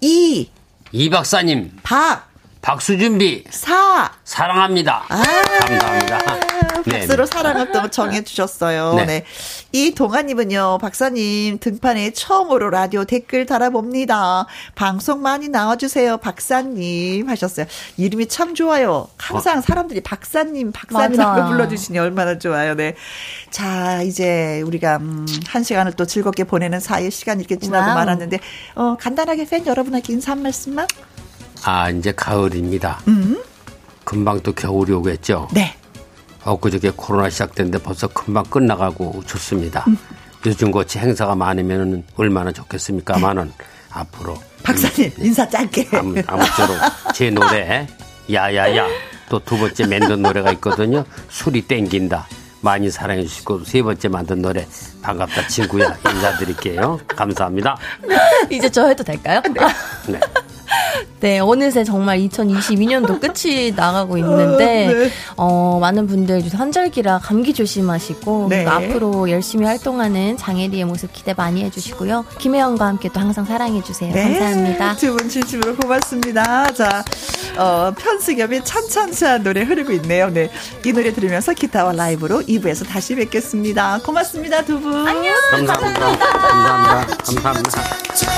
이, 이 박사님, 박, 박수 준비, 사, 사랑합니다. 아, 감사합니다. 네, 박수로 네. 사랑을 또 전해주셨어요. 네. 네. 이 동아님은요, 박사님 등판에 처음으로 라디오 댓글 달아봅니다. 방송 많이 나와주세요, 박사님 하셨어요. 이름이 참 좋아요. 항상 사람들이 박사님, 박사님이라고 맞아. 불러주시니 얼마나 좋아요. 네. 자, 이제 우리가 음, 한 시간을 또 즐겁게 보내는 사이에 시간 이렇게 지나고 wow. 말았는데, 어, 간단하게 팬 여러분에게 인사 한 말씀만? 아, 이제 가을입니다. 금방 또 겨울이 오겠죠. 네. 엊그저께 코로나 시작됐는데 벌써 금방 끝나가고 좋습니다. 요즘같이 행사가 많으면 얼마나 좋겠습니까만은 앞으로 박사님, 인사 짧게. 아무, 아무쪼록 제 노래 야야야 또 두 번째 만든 노래가 있거든요. 술이 땡긴다. 많이 사랑해 주시고 세 번째 만든 노래 반갑다 친구야 인사드릴게요. 감사합니다. 이제 저 해도 될까요? 네. 네, 어느새 정말 2022년도 끝이 나가고 있는데, 어, 네. 어, 많은 분들 요새 한절기라 감기 조심하시고, 네. 앞으로 열심히 활동하는 장혜리의 모습 기대 많이 해주시고요. 김혜영과 함께 또 항상 사랑해주세요. 네. 감사합니다. 두 분 진심으로 고맙습니다. 자, 어, 편승엽의 찬찬찬 노래 흐르고 있네요. 네. 이 노래 들으면서 기타와 라이브로 2부에서 다시 뵙겠습니다. 고맙습니다, 두 분. 안녕. 감사합니다. 감사합니다. 감사합니다. 참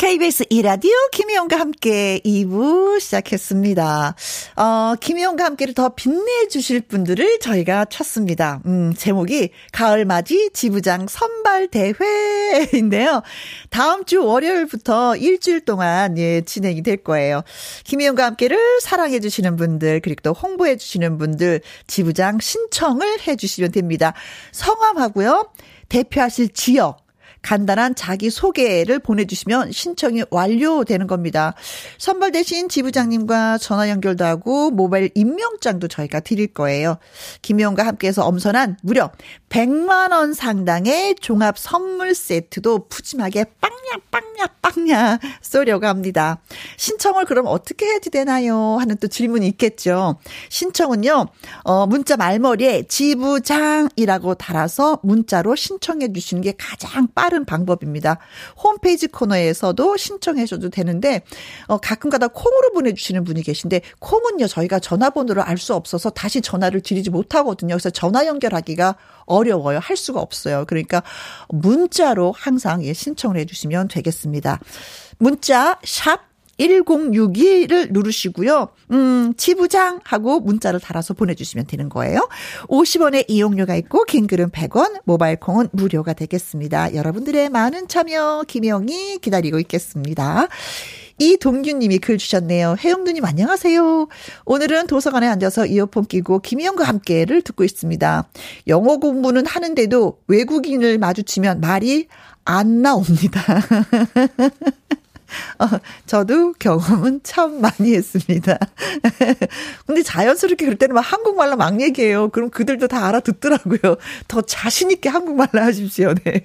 KBS 이라디오 김희영과 함께 2부 시작했습니다. 어, 김희영과 함께를 더 빛내주실 분들을 저희가 찾습니다. 음, 제목이 가을맞이 지부장 선발대회인데요. 다음 주 월요일부터 일주일 동안 예, 진행이 될 거예요. 김희영과 함께를 사랑해주시는 분들, 그리고 또 홍보해주시는 분들, 지부장 신청을 해주시면 됩니다. 성함하고요. 대표하실 지역, 간단한 자기 소개를 보내주시면 신청이 완료되는 겁니다. 선발되신 지부장님과 전화 연결도 하고 모바일 임명장도 저희가 드릴 거예요. 김희영과 함께해서 엄선한 무려 100만 원 상당의 종합 선물 세트도 푸짐하게 빵야 빵야 빵야 쏘려고 합니다. 신청을 그럼 어떻게 해야지 되나요? 하는 또 질문이 있겠죠. 신청은요. 어 문자 말머리에 지부장이라고 달아서 문자로 신청해 주시는 게 가장 빠른 방법입니다. 홈페이지 코너에서도 신청해 줘도 되는데 어 가끔가다 콩으로 보내 주시는 분이 계신데 콩은요. 저희가 전화번호를 알 수 없어서 다시 전화를 드리지 못하거든요. 그래서 전화 연결하기가 어려워요. 할 수가 없어요. 그러니까 문자로 항상 예, 신청을 해주시면 되겠습니다. 문자 샵 1061을 누르시고요. 음, 지부장 하고 문자를 달아서 보내주시면 되는 거예요. 50원의 이용료가 있고, 긴 글은 100원, 모바일 콩은 무료가 되겠습니다. 여러분들의 많은 참여, 김영이 기다리고 있겠습니다. 이동규님이 글 주셨네요. 혜영누님 안녕하세요. 오늘은 도서관에 앉아서 이어폰 끼고 김희영과 함께를 듣고 있습니다. 영어 공부는 하는데도 외국인을 마주치면 말이 안 나옵니다. 어, 저도 경험은 참 많이 했습니다. 근데 자연스럽게 그럴 때는 막 한국말로 막 얘기해요. 그럼 그들도 다 알아듣더라고요. 더 자신있게 한국말로 하십시오. 네.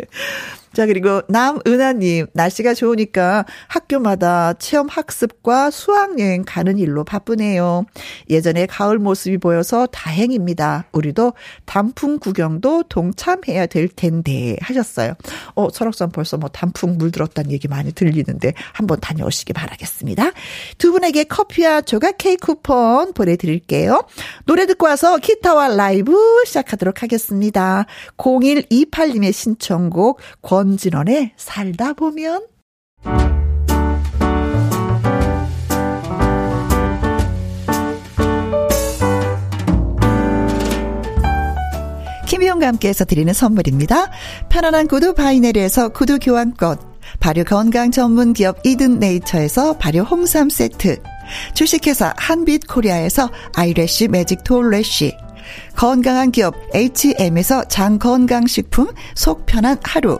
자, 그리고 남은하님, 날씨가 좋으니까 학교마다 체험 학습과 수학여행 가는 일로 바쁘네요. 예전에 가을 모습이 보여서 다행입니다. 우리도 단풍 구경도 동참해야 될 텐데 하셨어요. 어, 설악산 벌써 뭐 단풍 물들었다는 얘기 많이 들리는데 한번 다녀오시기 바라겠습니다. 두 분에게 커피와 조각 케이크 쿠폰 보내드릴게요. 노래 듣고 와서 기타와 라이브 시작하도록 하겠습니다. 0128님의 신청곡 권 진원의 살다 보면. 김혜영과 함께해서 드리는 선물입니다. 편안한 구두 바이네리에서 구두 교환권. 발효 건강 전문 기업 이든 네이처에서 발효 홍삼 세트. 주식회사 한빛 코리아에서 eyelash 매직 톨래쉬. 건강한 기업 H&M에서 장건강식품 속 편한 하루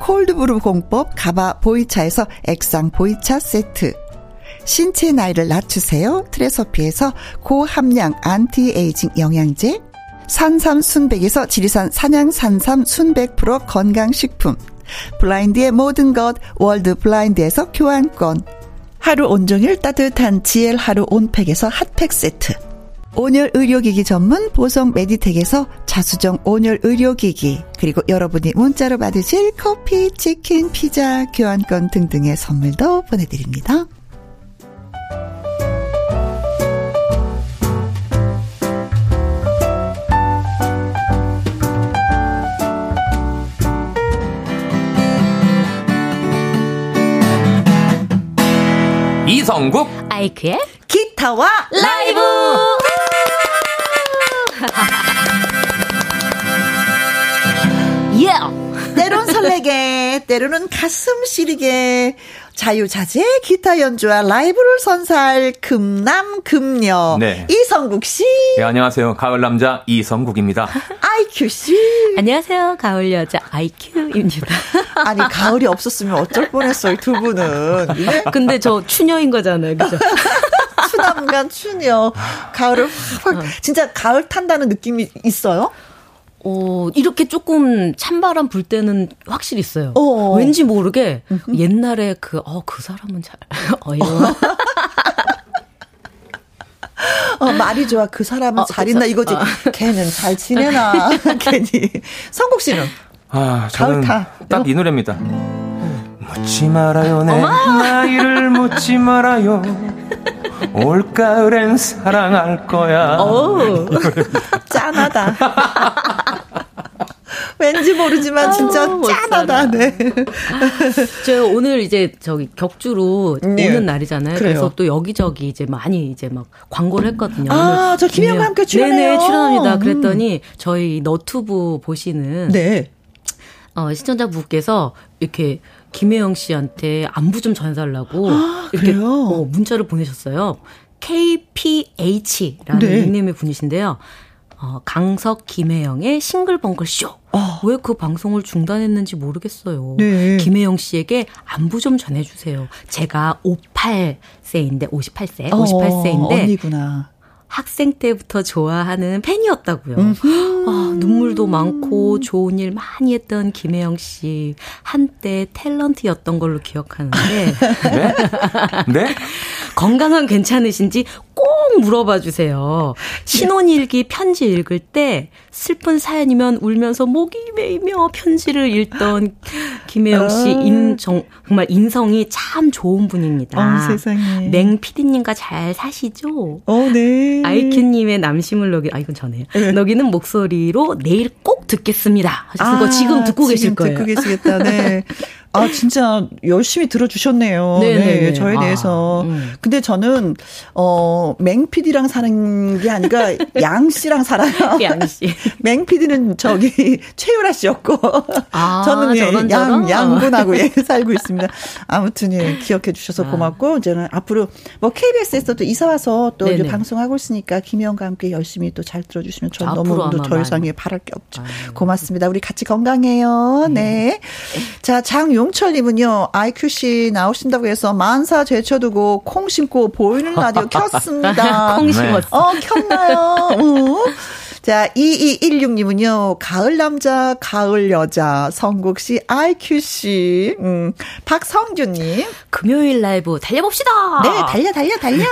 cold brew 공법 가바 보이차에서 액상 보이차 세트. 신체 나이를 낮추세요. 트레서피에서 고함량 안티에이징 영양제. 산삼 순백에서 지리산 산양 산삼 순백 프로 건강식품. 블라인드의 모든 것 월드 블라인드에서 교환권. 하루 온종일 따뜻한 GL 하루 온팩에서 핫팩 세트. 온열 의료기기 전문 보성 메디텍에서 자수정 온열 의료기기. 그리고 여러분이 문자로 받으실 커피, 치킨, 피자, 교환권 등등의 선물도 보내드립니다. 이성국 아이크의 기타와 라이브! 예! 때론 설레게, 때로는 가슴 시리게, 자유자재 기타 연주와 라이브를 선사할 금남 금녀 네. 이성국 씨, 네, 안녕하세요 가을 남자 이성국입니다 아이큐 씨. 안녕하세요. 가을 여자 아이큐입니다. 아니 가을이 없었으면 어쩔 뻔했어요 두 분은. 예? 근데 저 추녀인 거잖아요. 그죠? 추남간 추녀. 가을을 확, 확 진짜 가을 탄다는 느낌이 있어요? 어, 이렇게 조금 찬바람 불 때는 확실히 있어요. 어. 왠지 모르게 옛날에 그, 어, 그 사람은 잘, 어이 어, 말이 좋아. 그 사람은 어, 잘그 있나 사- 이거지. 걔는 잘 지내나. 괜히. 성국 씨는? 아 저는 가을 딱이 노래입니다 묻지 말아요 내 나이를 묻지 말아요 올가을엔 사랑할 거야 어. 짠하다. 왠지 모르지만 진짜 아우, 못 짠하다. 네. 저 오늘 이제 저기 격주로 네. 오는 날이잖아요. 그래요. 그래서또 여기저기 이제 많이 이제 막 광고를 했거든요. 아, 저 김혜영과 김혜영- 함께 출연해요. 네네, 출연합니다. 음. 그랬더니 저희 너튜브 보시는 네. 어, 시청자분께서 이렇게 김혜영 씨한테 안부 좀 전해달라고 아, 이렇게? 어, 문자를 보내셨어요. KPH라는 네. 닉네임의 분이신데요. 어, 강석 김혜영의 싱글벙글 쇼. 왜그 방송을 중단했는지 모르겠어요. 아. 네. 김혜영 씨에게 안부 좀 전해주세요. 제가 58세인데, 58세, 58세인데, 어, 언니구나. 학생 때부터 좋아하는 팬이었다고요. 아, 눈물도 많고 좋은 일 많이 했던 김혜영 씨 한때 탤런트였던 걸로 기억하는데 네? 네? 건강은 괜찮으신지 꼭 물어봐 주세요. 신혼일기 편지 읽을 때 슬픈 사연이면 울면서 목이 메이며 편지를 읽던 김혜영 씨 인, 정, 정말 인성이 참 좋은 분입니다. 어, 세상에. 맹 PD님과 잘 사시죠? 어, 네. 아이큐님의 남심을 녹이, 아, 이건 전에요. 네. 녹이는 목소리로 내일 꼭 듣겠습니다. 하셔서 그거 지금 듣고 계실 아, 지금 거예요. 듣고 계시겠다. 네. 아, 진짜 열심히 들어주셨네요. 네, 네, 네, 네. 저에 아, 대해서. 음. 근데 저는, 어, 맹피디랑 사는 게 아니라 양 씨랑 살아요. 양 씨. 맹피디는 저기 최유라 씨였고. 아, 저는 예, 저런, 양, 저런? 양분하고 예, 살고 있습니다. 아무튼 예, 기억해 주셔서 고맙고, 저는 앞으로 뭐 KBS에서도 이사 와서 또 이제 네네. 방송하고 있으니까 김혜영과 함께 열심히 또 잘 들어주시면 전 앞으로 너무 아마 더 이상. 예, 바랄 게 없죠. 고맙습니다. 우리 같이 건강해요. 네. 자, 장 용철님은요, IQC 나오신다고 해서 만사 제쳐두고 콩 심고 보이는 라디오 켰습니다. 콩 네. 심었어. 어, 켰나요? 어. 자, 2216님은요, 가을 남자, 가을 여자, 성국 씨, IQ씨, 음, 박성규님, 금요일 라이브 달려봅시다. 네, 달려, 달려, 달려.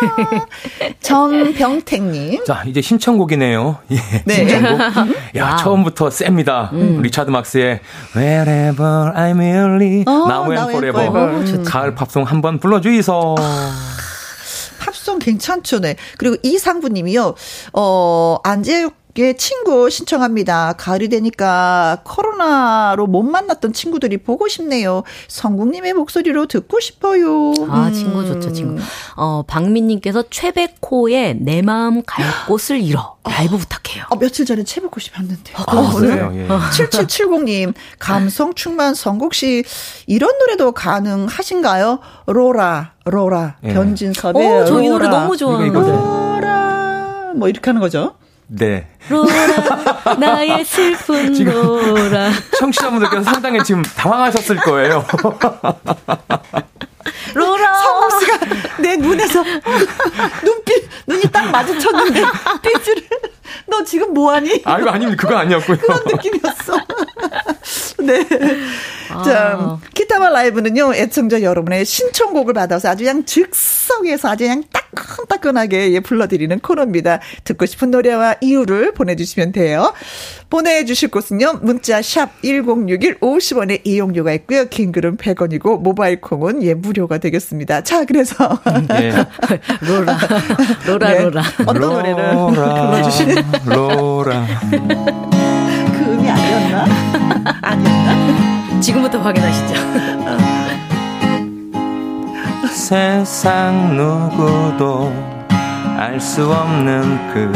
전병택님, 자 이제 신청곡이네요. 예, 네. 신청곡. 야 처음부터 셉니다. 리차드 막스의 Wherever I May Lead 어, Now and Forever. 음. 가을 팝송 한번 불러주이소. 팝송 괜찮죠, 네. 그리고 이상부님이요, 어, 안재욱 의 친구 신청합니다. 가을이 되니까 코로나로 못 만났던 친구들이 보고 싶네요. 성국님의 목소리로 듣고 싶어요. 아, 음. 친구 좋죠, 친구. 어, 박민님께서 최백호의 내 마음 갈 곳을 잃어. 라이브 부탁해요. 어, 며칠 전에 최백호 씨 봤는데. 아, 그래요 예. 7770님, 감성 충만 성국 씨, 이런 노래도 가능하신가요? 로라, 로라, 예. 변진섭의 어, 저이 노래. 너무 좋아하는데. 로라, 뭐 이렇게 하는 거죠. 네 로라, 나의 슬픈 지금- 로라. 청취자분들께서 상당히 지금 당황하셨을 거예요 로라. 성국 씨가 내 눈에서 눈빛, 눈이 딱 마주쳤는데, 삐지를, 너 지금 뭐하니? 아 이거 아닙니다 그거 아니었고요 그런 느낌이었어. 네. 자, 기타 노래와 라이브는요, 애청자 여러분의 신청곡을 받아서 아주 그냥 즉석에서 아주 그냥 따끈따끈하게 예, 불러드리는 코너입니다. 듣고 싶은 노래와 이유를 보내주시면 돼요. 보내주실 곳은요, 문자 샵 1061 50원의 이용료가 있고요. 긴 글은 100원이고, 모바일 콩은 예, 무료가 되겠습니다. 자, 그래서. 네. 로라. 로라, 네. 로라. 어떤 노래를 불러주시는? 로라. 그 음이 아니었나? 아니었나? 지금부터 확인하시죠. 세상 누구도 알 수 없는 그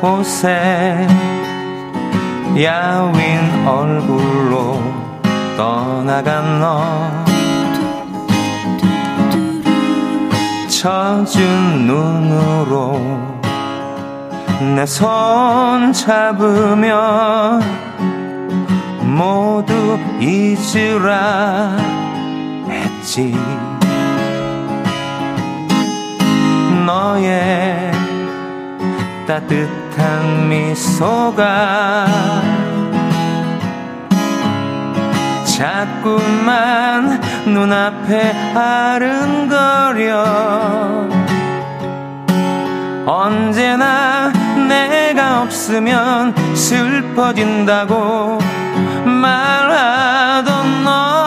곳에 야윈 얼굴로 떠나간 너. 젖은 눈으로 내 손 잡으며 모두 잊으라 했지. 너의 따뜻한 미소가 자꾸만 눈앞에 아른거려. 언제나 내가 없으면 슬퍼진다고 말하던 너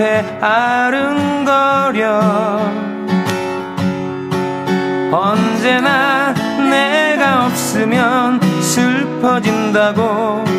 앞에 아른거려. 언제나 내가 없으면 슬퍼진다고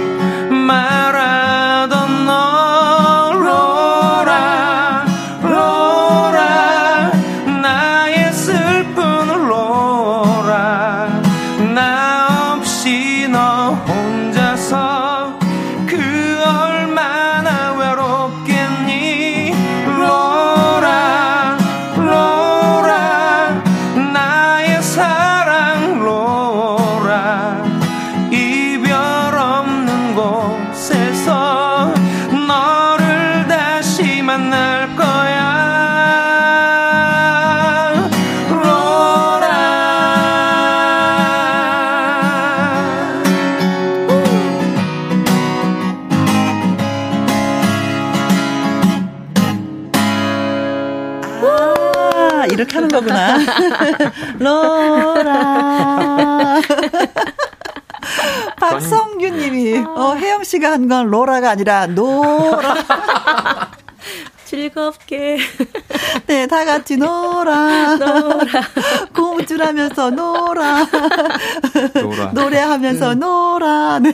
박성규 님이, 어, 혜영 씨가 한 건 로라가 아니라 노라. 즐겁게. 네, 다 같이 놀아. 놀아. 고무줄 하면서 놀아. 놀아. 노래하면서 놀아. 네.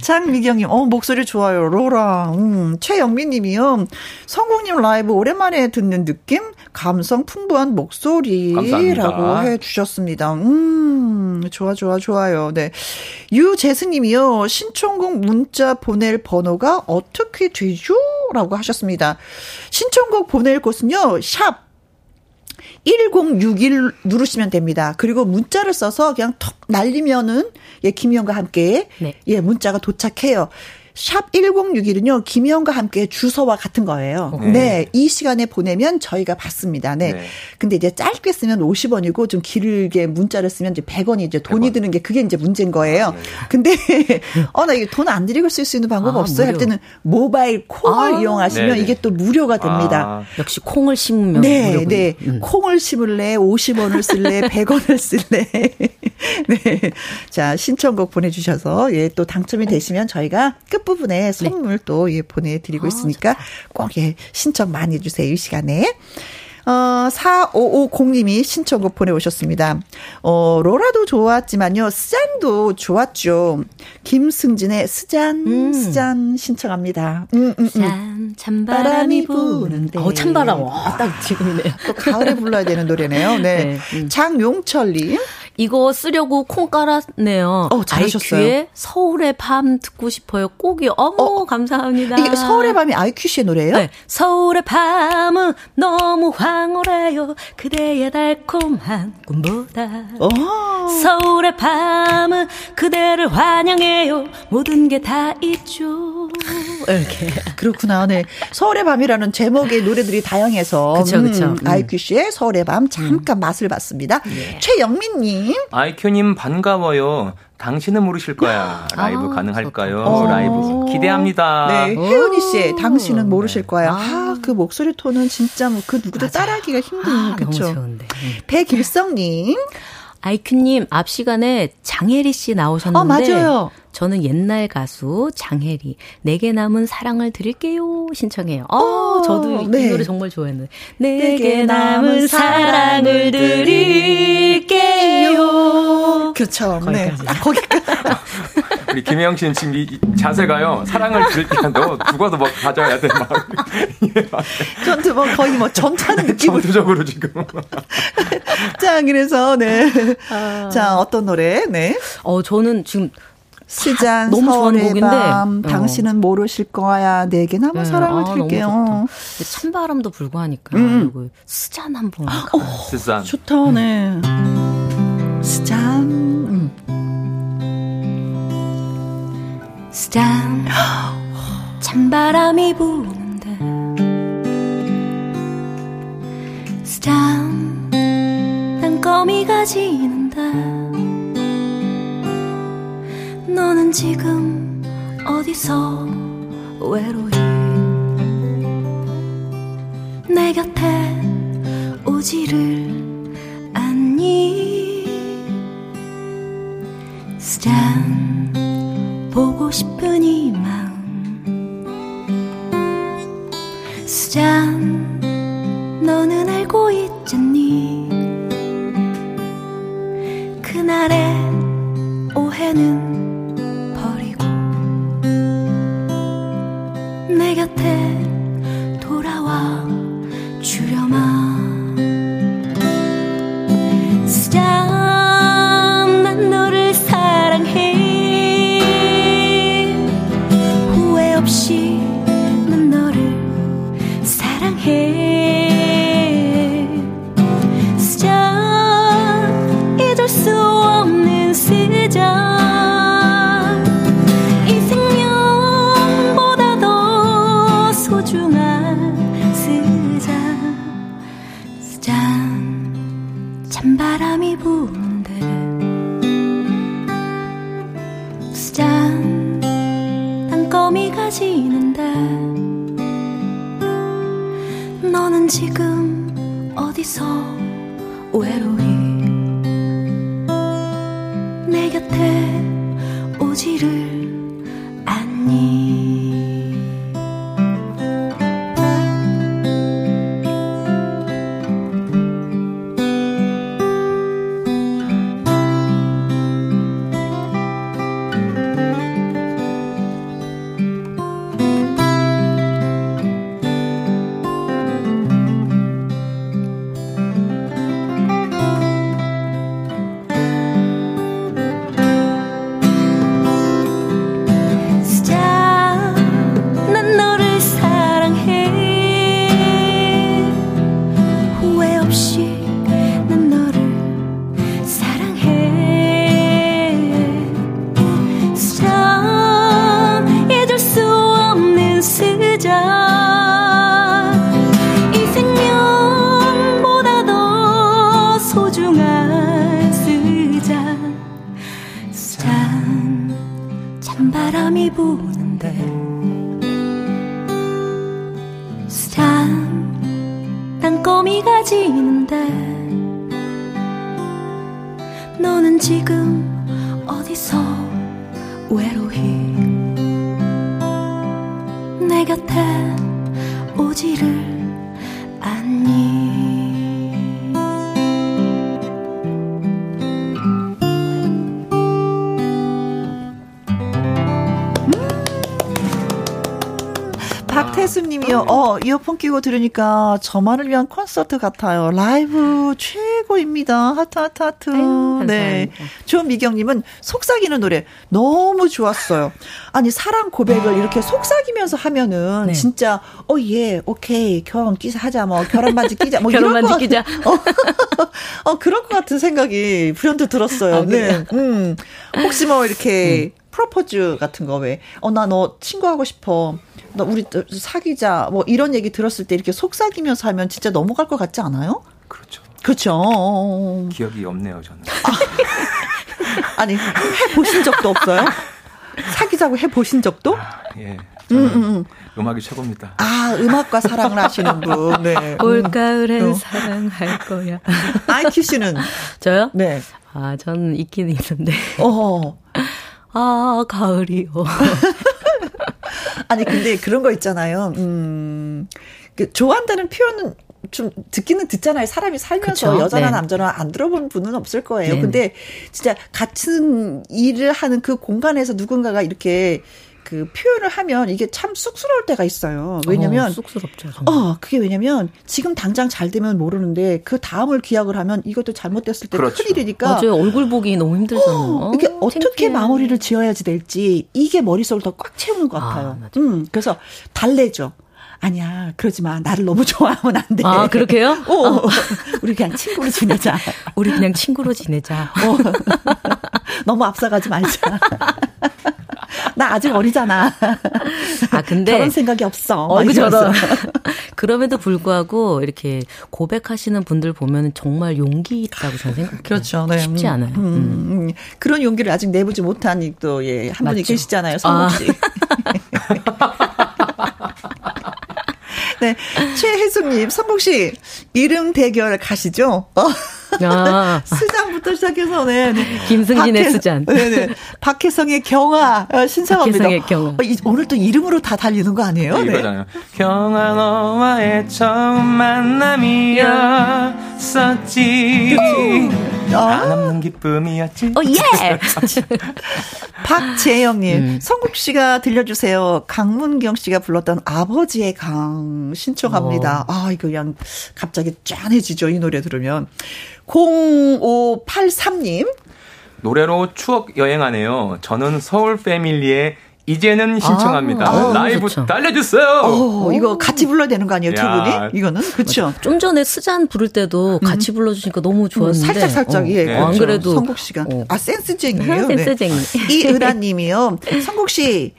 장미경님, 어, 목소리 좋아요. 로라. 음, 최영민 님이요. 성국님 라이브 오랜만에 듣는 느낌? 감성 풍부한 목소리라고. 해 주셨습니다. 음, 좋아, 좋아, 좋아요. 네. 유재승 님이요. 신청곡 문자 보낼 번호가 어떻게 되죠? 라고 하셨습니다. 신청곡 보낼 곳은요, 샵 1061 누르시면 됩니다. 그리고 문자를 써서 그냥 톡 날리면은, 예, 김희영과 함께, 네. 예, 문자가 도착해요. 샵 1061은요, 김희영과 함께 주소와 같은 거예요. 네. 네. 이 시간에 보내면 저희가 받습니다. 네. 네. 근데 이제 짧게 쓰면 50원이고 좀 길게 문자를 쓰면 이제 100원이 이제 돈이 100원. 드는 게 그게 이제 문제인 거예요. 아, 네. 근데, 어, 나 이게 돈안 들이고 쓸 수 있는 방법 아, 없어요? 할 무료. 때는 모바일 콩을 아. 이용하시면 네네. 이게 또 무료가 됩니다. 아, 역시 콩을 심으면 네, 무료군요. 네. 음. 콩을 심을래, 50원을 쓸래, 100원을 쓸래. 네. 자, 신청곡 보내 주셔서, 예, 또 당첨이 되시면 저희가 끝 부분에 선물 또, 예, 보내드리고 아, 있으니까 꼭, 예, 신청 많이 해주세요, 이 시간에. 어, 4550님이 신청곡 보내오셨습니다. 어, 로라도 좋았지만요. 스잔도 좋았죠. 김승진의 스잔, 음. 스잔 신청합니다. 음, 음, 음. 찬바람이 부는데. 어, 찬바람. 와, 딱 지금이네요. 또 가을에 불러야 되는 노래네요. 네. 네 음. 장용철님. 이거 쓰려고 콩 깔았네요. 어, 잘하셨어요. 아이큐의 서울의 밤 듣고 싶어요. 꼭이요. 어머, 어, 감사합니다. 이게 서울의 밤이 아이큐 씨의 노래예요? 네. 서울의 밤은 너무 황홀해요. 그대의 달콤한 꿈보다. 오. 어. 서울의 밤은 그대를 환영해요. 모든 게 다 있죠. 이렇게. 그렇구나. 네. 서울의 밤이라는 제목의 노래들이 다양해서. 그쵸, 그쵸. 음, 아이큐 씨의 서울의 밤 잠깐 음. 맛을 봤습니다. 예. 최영민님. 아이큐님 반가워요. 당신은 모르실 거야. 라이브 아, 가능할까요? 어. 라이브 기대합니다. 네, 혜은이 씨의 당신은 모르실 네. 거야. 아, 아, 그 목소리 톤은 진짜 뭐 그 누구도 맞아. 따라하기가 힘든 아, 그쵸? 배길성님. 아이큐님 앞 시간에 장혜리 씨 나오셨는데, 어, 맞아요. 저는 옛날 가수 장혜리 내게 남은 사랑을 드릴게요 신청해요. 어, 어 저도 네. 이 노래 정말 좋아했는데 내게 남은 사랑을 드릴게요. 그렇죠. 네. 아, 거기까지. 우리 김혜영 씨는 지금 이 자세가요. 사랑을 드릴게 너 죽어도 뭐 가져야 돼. 막. 전투 뭐 거의 뭐 전차는 느낌으로. 전투적으로 지금. 자, 그래서 네. 아. 자, 어떤 노래? 네. 어, 저는 지금 시장 너무 좋아하는 곡인데 밤, 어. 당신은 모르실 거야 내게 남은 네. 사랑을 아, 드릴게요. 찬바람도 불구하니까 음. 그 스잔 한번 어, 스잔 좋다 네. 스잔 음. 스잔 찬바람이 부는데 스잔 땅거미가 지는데 너는 지금 어디서 외로이? 내 곁에 오지를 않니? 스잔 보고 싶은 이 마음. 스잔 너는 알고 있잖니? 그날의 오해는 내 곁에 이어폰 끼고 들으니까 저만을 위한 콘서트 같아요. 라이브 최고입니다. 하트 하트 하트. 아유, 네. 조미경님은 속삭이는 노래 너무 좋았어요. 아니 사랑 고백을 이렇게 속삭이면서 하면은 네. 진짜 oh yeah 오케이 결혼 끼자 하자 뭐 결혼 반지 끼자 뭐 결혼 이런 거 반지 끼자. 어, 어, 그럴 것 같은 생각이 불현듯 들었어요. 아? 네. 음. 혹시 뭐 이렇게 프로포즈 같은 거 왜, 어, 나 너 친구하고 싶어. 너 우리 또 사귀자. 뭐 이런 얘기 들었을 때 이렇게 속삭이면서 하면 진짜 넘어갈 것 같지 않아요? 그렇죠. 그렇죠. 기억이 없네요, 저는. 아니, 해 보신 적도 없어요? 사귀자고 해 보신 적도? 예. 저는 음, 악이 최고입니다. 아, 음악과 사랑을 하시는 분. 네. 올가을엔 어. 사랑할 거야. 아이큐 씨는? 저요? 네. 아, 저는 있긴 있는데. 어. 아, 가을이요. 아니 근데 그런 거 있잖아요. 음, 그 좋아한다는 표현은 좀 듣기는 듣잖아요. 사람이 살면서 그쵸? 여자나 네. 남자나 안 들어본 분은 없을 거예요. 네네. 근데 진짜 같은 일을 하는 그 공간에서 누군가가 이렇게 그 표현을 하면 이게 참 쑥스러울 때가 있어요. 왜냐면 어, 쑥스럽죠. 정말. 어, 그게 왜냐면 지금 당장 잘 되면 모르는데 그 다음을 기약을 하면 이것도 잘못됐을 때 그렇죠. 큰일이니까 맞아요. 얼굴 보기 너무 힘들잖아요. 어, 이게 어 떻게 창피해. 마무리를 지어야지 될지 이게 머릿속을 더 꽉 채우는 것 아, 같아요. 맞아요. 음, 그래서 달래죠. 아니야, 그러지 마. 나를 너무 좋아하면 안 돼. 아, 그렇게요? 어, 우리 그냥 친구로 지내자. 우리 그냥 친구로 지내자. 어. 너무 앞서가지 말자. 나 아직 어리잖아. 아, 근데. 결혼 생각이 없어. 어. 이러면서. 그럼에도 불구하고 이렇게 고백하시는 분들 보면 정말 용기 있다고 저는 생각해요. 그렇죠. 네. 쉽지 음, 않아요. 음, 음. 음. 그런 용기를 아직 내보지 못한 또, 예, 한 분이. 계시잖아요. 성국 아. 씨. 네. 최혜숙님, 성국 씨, 이름 대결 가시죠? 어. 아, 스장부터 시작해서, 네. 네. 김승진의 박혜- 스잔. 네네. 박혜성의 경화, 어, 신청합니다. 박혜성의 경화. 어, 이- 오늘 또 이름으로 다 달리는 거 아니에요? 네. 이거잖아요. 경아 너와의 처음 만남이었었지. 안 없는 기쁨이었지. 어, 예! 박재영님, 음. 성국 씨가 들려주세요. 강문경 씨가 불렀던 아버지의 강 신청합니다. 어. 아, 이거 그냥 갑자기 짠해지죠. 이 노래 들으면. 0583님, 노래로 추억 여행하네요. 저는 서울 패밀리의 이제는 신청합니다. 아, 라이브 좋죠. 달려주세요. 어, 이거 같이 불러야 되는 거 아니에요? 두 야. 분이? 이거는? 그쵸? 좀 전에 스잔 부를 때도 같이 불러주시니까 너무 좋았는데. 살짝 살짝 어, 예. 네. 안 그렇죠. 그래도. 성국 씨가 어. 아 센스쟁이에요. 네. 센스쟁이. 이은하님이요. 성국 씨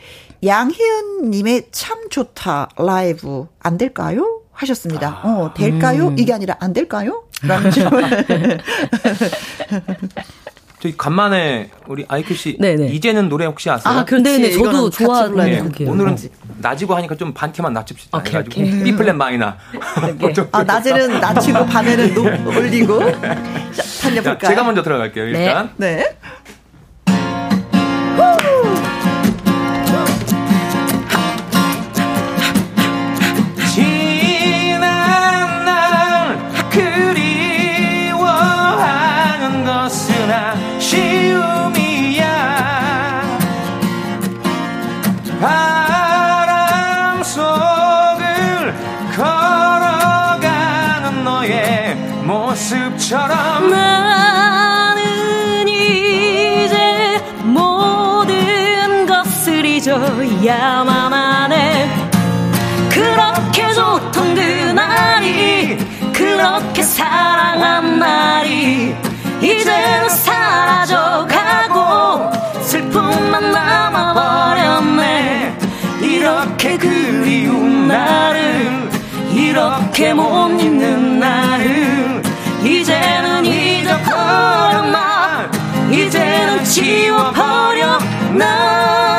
양희은님의 참 좋다 라이브 안 될까요? 하셨습니다. 어 될까요? 음. 이게 아니라 안 될까요? 라는 질문. 저기 간만에 우리 아이큐 씨 네네. 이제는 노래 혹시 아세요? 아, 그렇지. 네네, 저도 좋아하는 네, 곡이에요. 오늘은. 낮이고 하니까 좀 반키만 낮춥시다. 오케이, 해가지고 오케이. B 플랫 마이너. 아 낮에는 낮추고 밤에는 높, 올리고. 자, 달려볼까요? 제가 먼저 들어갈게요. 일단 네. 지 쉬움이야. 바람 속을 걸어가는 너의 모습처럼. 나는 이제 모든 것을 잊어야만 하네. 그렇게 좋던 그날이 그렇게 사랑한 날이 슬픔만 남아버렸네. 이렇게 그리운 나를 이렇게 못 잊는 나를. 이제는 잊어버렸나 이제는 지워버려 나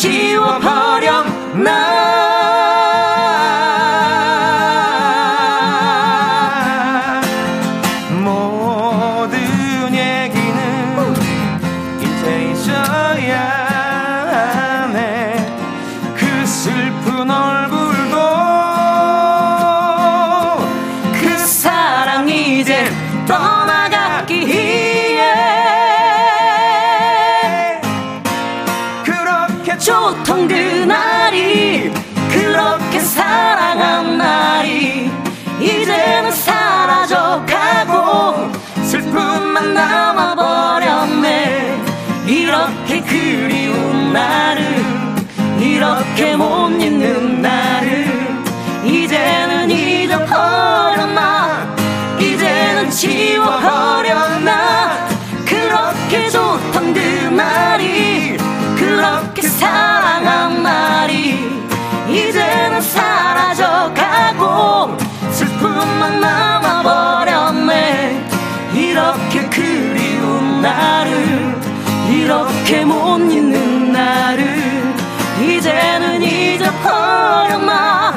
지워버렸나 지워버렸나 그렇게 좋던 그날이 그렇게 사랑한 날이 이제는 사라져가고 슬픔만 남아버렸네. 이렇게 그리운 나를 이렇게 못 잊는 나를 이제는 잊어버렸나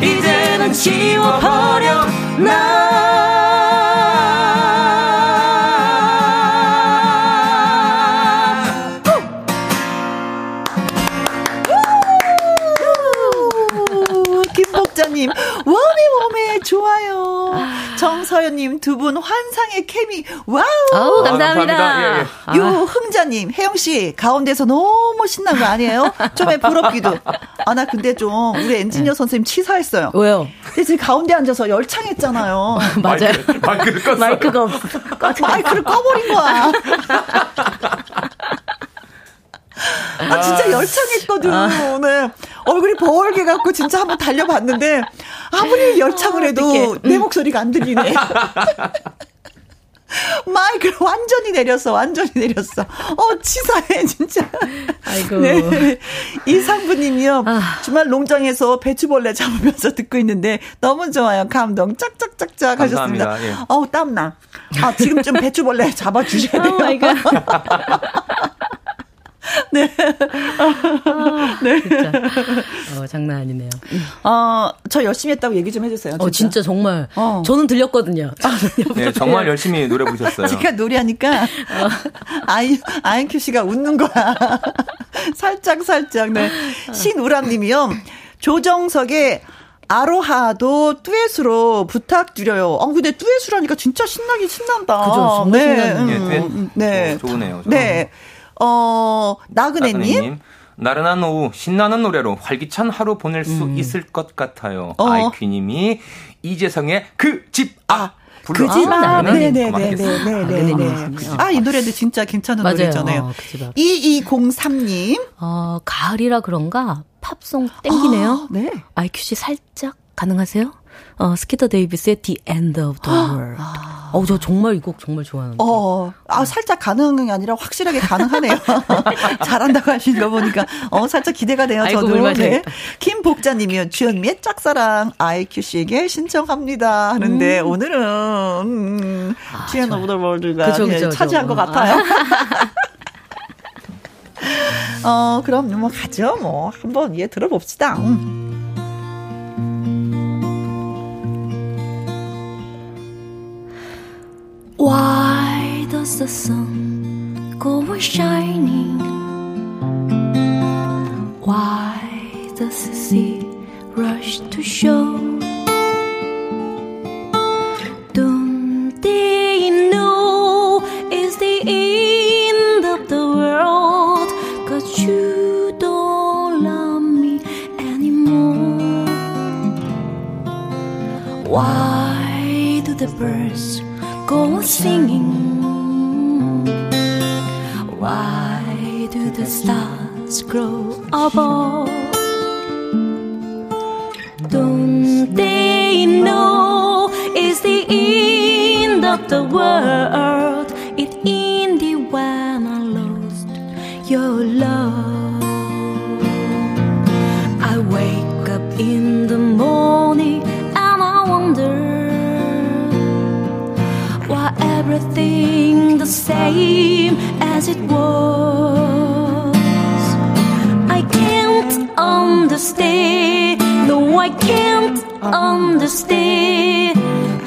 이제는 지워버렸나 님 두 분 환상의 케미, wow. 아우, 아, 감사합니다. 감사합니다. 예, 예. 아, 유흥자님, 혜영 씨, 가운데서 너무 신난 거 아니에요? 쪼매 부럽기도. 아, 나 근데 좀, 우리 엔지니어 선생님 치사했어요. 왜요? 근데 지금 가운데 앉아서 열창했잖아요. 맞아요. 마이크, 마이크를 껐어요. 마이크가 없어. 마이크를 꺼버린 거야. 아, 진짜 열창했거든. 오늘 얼굴이 벌게 갖고 진짜 한번 달려봤는데, 아무리 열창을 해도 내 목소리가 안 들리네. 마이크를 완전히 내렸어, 완전히 내렸어. 어, 치사해, 진짜. 아이고. 네. 이상부님이요. 아. 주말 농장에서 배추벌레 잡으면서 듣고 있는데 너무 좋아요. 감동 짝짝짝짝 하셨습니다. 예. 어우, 땀나. 아, 지금 좀 배추벌레 잡아주셔야 돼요. oh my god. 네. 진짜. 어, 장난 아니네요. 어, 저 열심히 했다고 얘기 좀 해주세요. 진짜. 어, 진짜 정말. 어. 저는 들렸거든요. 네, 정말 열심히 노래 부르셨어요. 제가 노래하니까 아이 아이큐 씨가 웃는 거야. 살짝 살짝 네. 신우람 님이요. 조정석의 아로하도 듀엣으로 부탁드려요. 어 근데 듀엣으라니까 진짜 신나긴 신난다. 그죠, 정말 신나는데. 예, 듀엣. 음, 네. 어, 좋으네요. 네. 어 나그네님. 나그네님. 나른한 오후 신나는 노래로 활기찬 하루 보낼 수 음. 있을 것 같아요. 어. 아이큐님이 이재성의 그집 앞. 불러. 그집 아, 앞. 나그네님. 네네네네네. 나그네님이시군요. 아, 이 노래도 진짜 괜찮은 맞아요. 노래잖아요. 어, 그집 앞. 2203님. 어, 가을이라 그런가 팝송 땡기네요. 아, 네. IQ 씨 살짝 가능하세요? 어, 스키터 데이비스의 The End of the World. 어, 저 정말 이 곡 정말 좋아하는데. 어, 아, 살짝 가능이 아니라 확실하게 가능하네요. 잘한다고 하시는 거 보니까, 어, 살짝 기대가 돼요, 아이고, 저도. 물 네. 김복자님이요, 주현미의 짝사랑, IQ씨에게 신청합니다. 하는데, 오늘은, 음, The End of the World가. 차지한 것 아. 같아요. 어, 그럼 뭐 가죠. 뭐, 한번 예, 들어봅시다. 음. Why does the sun go on shining? Why does the sea rush to shore? Don't they know it's the end of the world? Cause you don't love me anymore. Why do the birds go singing? Why do the stars grow above? Don't they know it's the end of the world? Same as it was. I can't understand, no, I can't understand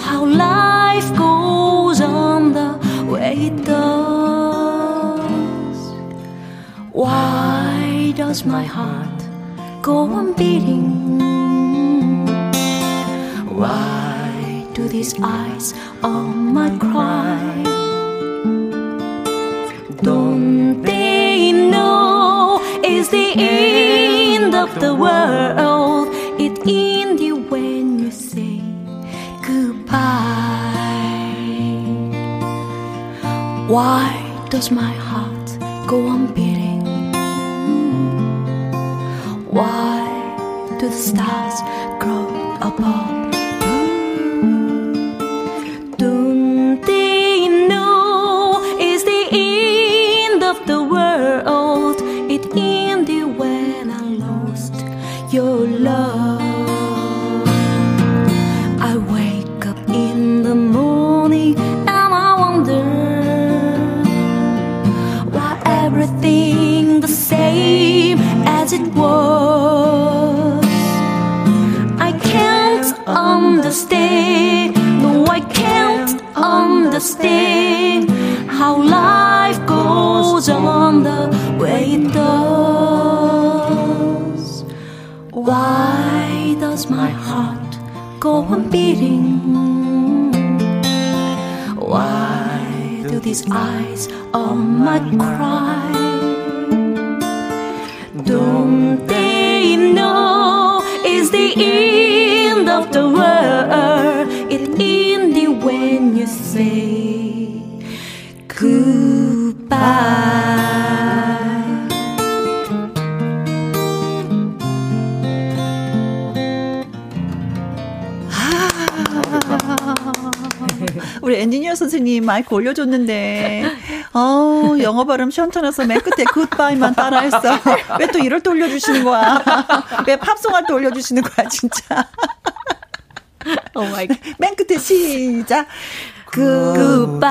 how life goes on the way it does. Why does my heart go on beating? Why do these eyes on my cry? End of the world? It ended when you say goodbye. Why does my heart go on beating? Why do the stars grow above? These eyes on my cry? Don't they know it's the end of the world? It ended when you say 선생님 마이크 올려줬는데, 어 영어 발음 시원찮아서 맨 끝에 goodbye만 따라했어. 왜 또 이럴 때 올려주시는 거야? 왜 팝송 할 때 올려주시는 거야, 진짜? oh my god. 맨 끝에 시작. goodbye.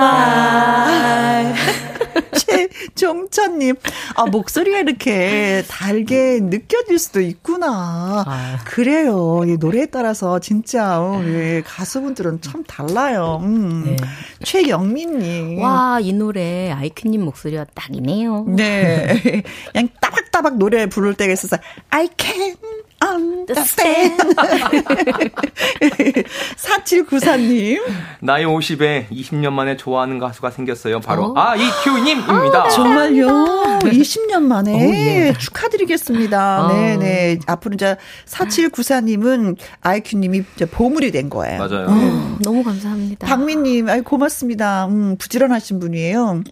최종천님, 아, 목소리가 이렇게 달게 느껴질 수도 있구나. 아. 그래요. 이 노래에 따라서 진짜, 어, 예, 가수분들은 참 달라요. 음. 네. 최영민님. 와, 이 노래 아이큐님 목소리가 딱이네요. 네. 그냥 따박따박 노래 부를 때가 있어서, I can understand. 4794님. 나이 50에 20년 만에 좋아하는 가수가 생겼어요. 바로 어? 아 이큐님입니다. 정말요? 20년 만에 오, 예. 축하드리겠습니다. 어. 네네. 앞으로 이제 4794님은 아이큐님이 이제 보물이 된 거예요. 맞아요. 음, 너무 감사합니다. 박민님, 아이 고맙습니다. 음, 부지런하신 분이에요.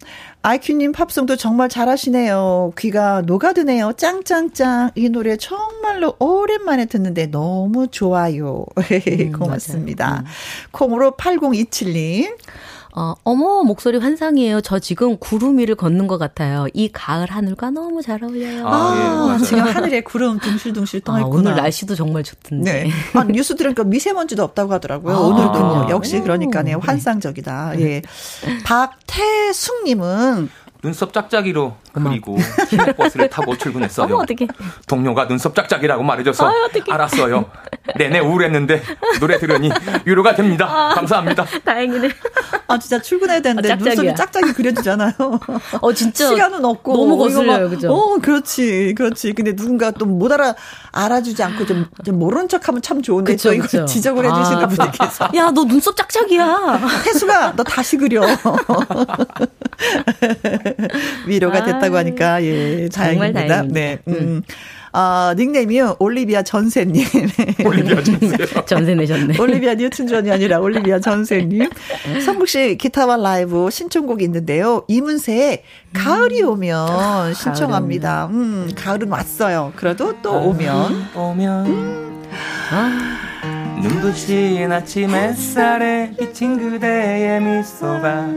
아이큐님 팝송도 정말 잘하시네요. 귀가 녹아드네요. 짱짱짱. 이 노래 정말로 오랜만에 듣는데 너무 좋아요. 고맙습니다. 맞아요. 음. 콩으로 8027님. 어, 어머, 목소리 환상이에요. 저 지금 구름 위를 걷는 것 같아요. 이 가을 하늘과 너무 잘 어울려요. 아, 예, 맞아요. 지금 하늘에 구름 둥실둥실 떠 아, 있구나. 오늘 날씨도 정말 좋던데. 네. 아, 뉴스 들으니까 미세먼지도 없다고 하더라고요. 아, 오늘도 그렇군요. 역시 그러니까요. 환상적이다. 예. 박태숙님은 눈썹 짝짝이로 그리고 버스를 타고 출근했어요. 어머, 어떡해. 동료가 눈썹 짝짝이라고 말해줘서 아유, 어떡해. 알았어요. 내내 우울했는데 노래 들으니 위로가 됩니다. 감사합니다. 다행이네. 아 진짜 출근해야 되는데 아. 눈썹이 짝짝이 그려지잖아요. 어, 진짜. 시간은 없고 너무 거슬려요, 막, 그죠? 어, 그렇지, 그렇지. 근데 누군가 또 못 알아 알아주지 않고 좀, 좀 모른 척하면 참 좋은데 그쵸, 또 이거 그쵸. 지적을 해주시는 아. 분들께서 야, 너 눈썹 짝짝이야. 태수가 너 다시 그려. 위로가 됐다고 하니까 예 다행입니다. 다행입니다. 네. 음. 아, 닉네임이요. 올리비아 전세님. 올리비아 전세요. 전세 내셨네. 올리비아 뉴튼 존이 아니라 올리비아 전세님. 성국 씨 기타와 라이브 신청곡이 있는데요. 이문세의 가을이 오면 신청합니다. 음, 가을은 왔어요. 그래도 또 오면. 오면 눈부신 아침 햇살에 비친 그대의 미소가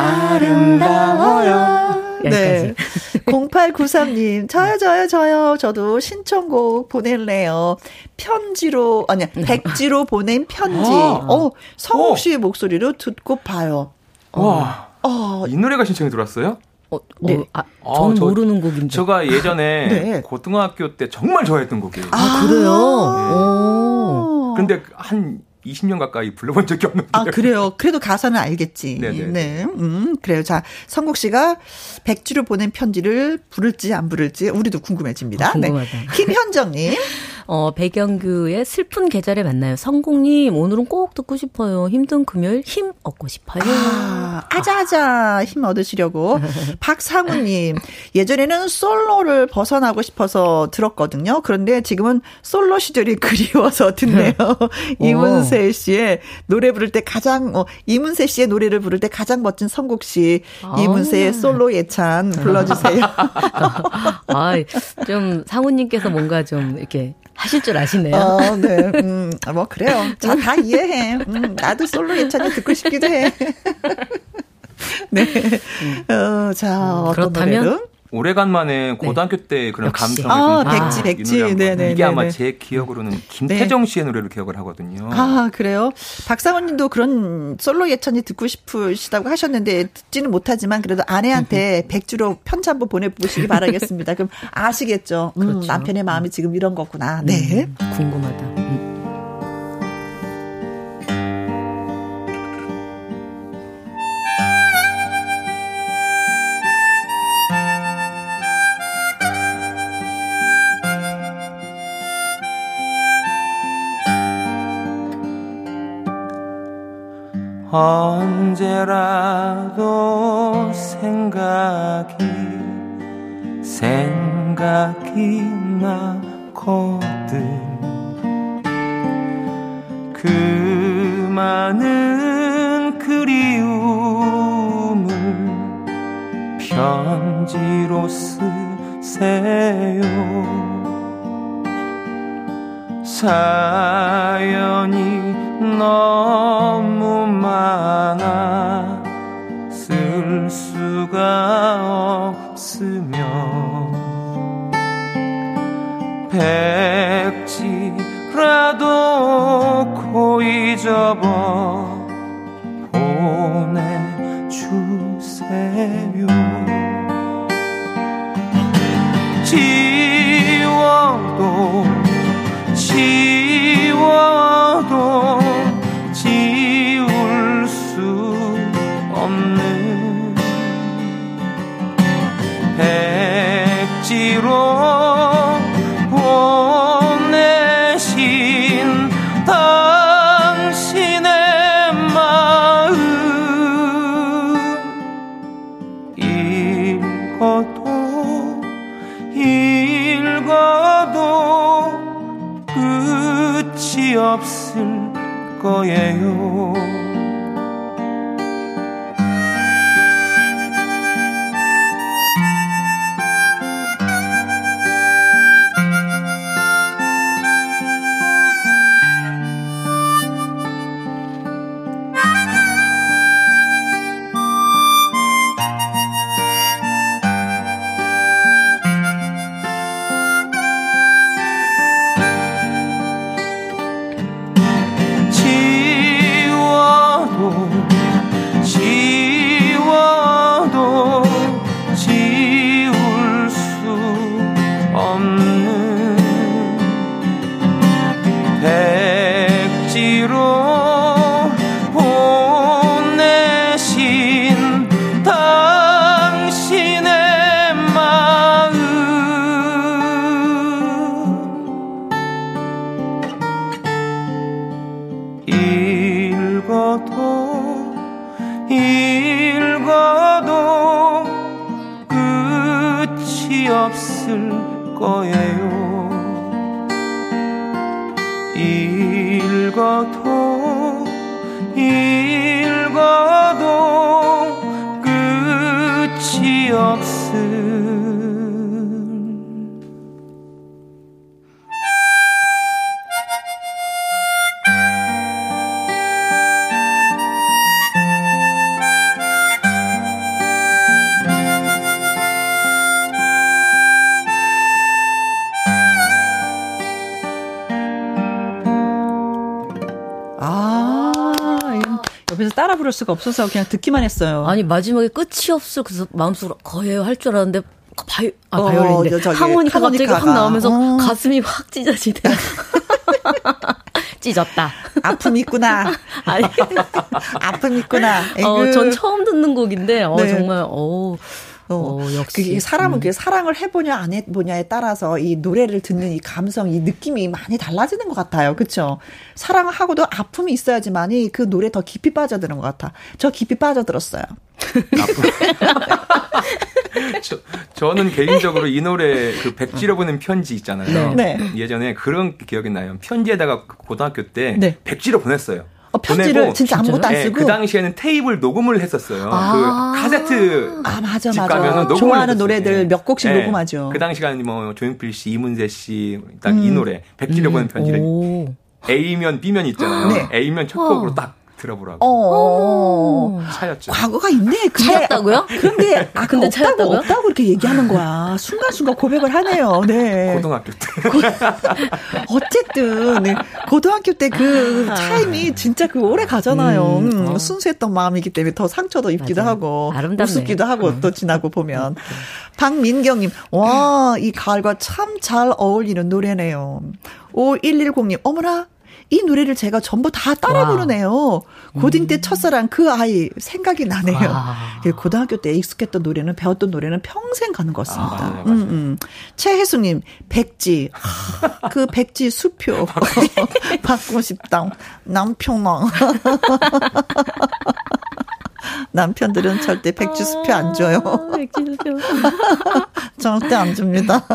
아름다워요. 네. 여기까지. 0893님, 저요, 저요, 저요. 저도 신청곡 보낼래요. 편지로, 아니, 백지로 보낸 편지. 아. 어, 성욱 어. 씨의 목소리로 듣고 봐요. 와. 어, 이 노래가 신청이 들어왔어요? 어, 네. 어, 아, 아, 저는 저- 모르는 곡인데. 제가 예전에 네. 고등학교 때 정말 좋아했던 곡이에요. 아, 그래요? 오. 근데 한 20년 가까이 불러본 적이 없는데. 아, 그래요. 그래도 가사는 알겠지. 네네. 네. 음, 그래요. 자, 성국 씨가 백주로 보낸 편지를 부를지 안 부를지 우리도 궁금해집니다. 어, 궁금하다. 네. 김현정님. 어, 배경규의 슬픈 계절에 만나요. 성공님, 오늘은 꼭 듣고 싶어요. 힘든 금요일 힘 얻고 싶어요. 아, 아자아자 힘 얻으시려고. 박상우님, 예전에는 솔로를 벗어나고 싶어서 들었거든요. 그런데 지금은 솔로 시절이 그리워서 듣네요. 이문세 씨의 노래 부를 때 가장, 어, 이문세 씨의 노래를 부를 때 가장 멋진 선곡 씨, 이문세의 솔로 예찬 불러주세요. 아, 좀 상우님께서 뭔가 좀 이렇게 하실 줄 아시네요. 어, 네. 음, 아, 뭐, 그래요. 자, 다 이해해. 음, 나도 솔로 예찬이 듣고 싶기도 해. 네. 어, 자, 어떤 그렇다면? 노래로? 오래간만에 고등학교 때 그런 역시. 감성을 아, 좀 백지, 이 백지. 네네, 이게 아마 네네. 제 기억으로는 김태정 씨의 노래로 기억을 하거든요. 아, 그래요? 박상원 님도 그런 솔로 예찬이 듣고 싶으시다고 하셨는데, 듣지는 못하지만, 그래도 아내한테 백주로 편지 한번 보내보시기 바라겠습니다. 그럼 아시겠죠? 음, 그렇죠. 남편의 마음이 지금 이런 거구나. 네. 음, 궁금하다. 언제라도 생각이 생각이 나거든. 그 많은 그리움을 편지로 쓰세요. 사연이 너무 많아 쓸 수가 없으면 백지라도 고이 접어 보내주세요 거예요. 수가 없어서 그냥 듣기만 했어요. 아니 마지막에 끝이 없어 그래서 마음속으로 거예요 할 줄 알았는데 바이 아 어, 바이올린인데 저기 하모니카 갑자기 확 하모니카가. 나오면서 어. 가슴이 확 찢어지네. 찢었다. 아픔 있구나. 아니, 아픔 있구나. 어, 에이그. 전 처음 듣는 곡인데, 어, 네. 정말, 어, 어, 어, 역시. 그게 사람은 음. 그 사랑을 해보냐 안 해보냐에 따라서 이 노래를 듣는 이 감성, 이 느낌이 많이 달라지는 것 같아요. 그쵸? 사랑을 하고도 아픔이 있어야지만이 그 노래 더 깊이 빠져드는 것 같아. 저 깊이 빠져들었어요. 저, 저는 개인적으로 이 노래 그 백지로 보낸 편지 있잖아요. 네. 예전에 그런 기억이 나요. 편지에다가 고등학교 때 네. 백지로 보냈어요. 어, 편지를 진짜 아무것도 안 예, 쓰고. 그 당시에는 테이블 녹음을 했었어요. 아. 그 카세트 아, 맞아, 집 맞아. 가면은 녹음을 좋아하는 했었어요. 노래들 예. 몇 곡씩 예. 녹음하죠. 그 당시가 뭐 조용필 씨, 이문세 씨, 딱이 음. 노래 백지로 보낸 편지를 오. A면 B면 있잖아요. 네. A면 첫 곡으로 딱 들어보라고 어. 차였죠. 과거가 있네. 근데, 차였다고요? 그런데 아까 근데 없다고 차였다고요? 없다고 이렇게 얘기하는 거야. 순간순간 고백을 하네요. 네. 고등학교 때. 어쨌든 네. 고등학교 때 그 타임이 진짜 그 오래 가잖아요. 음, 음, 어. 순수했던 마음이기 때문에 더 상처도 입기도 맞아요. 하고 아름답네. 우습기도 하고 또 지나고 보면 박민경님 와 이 가을과 참 잘 어울리는 노래네요. 5110님 어머나 이 노래를 제가 전부 다 따라 와. 부르네요. 고딩 때 첫사랑 그 아이 생각이 나네요. 와. 그 고등학교 때 익숙했던 노래는 배웠던 노래는 평생 가는 것 같습니다. 아, 음. 음. 최혜수님 백지 하, 그 백지 수표 받고 싶다 남편아 남편들은 절대 백지 수표 안 줘요. 백지 수표. 절대 안 줍니다.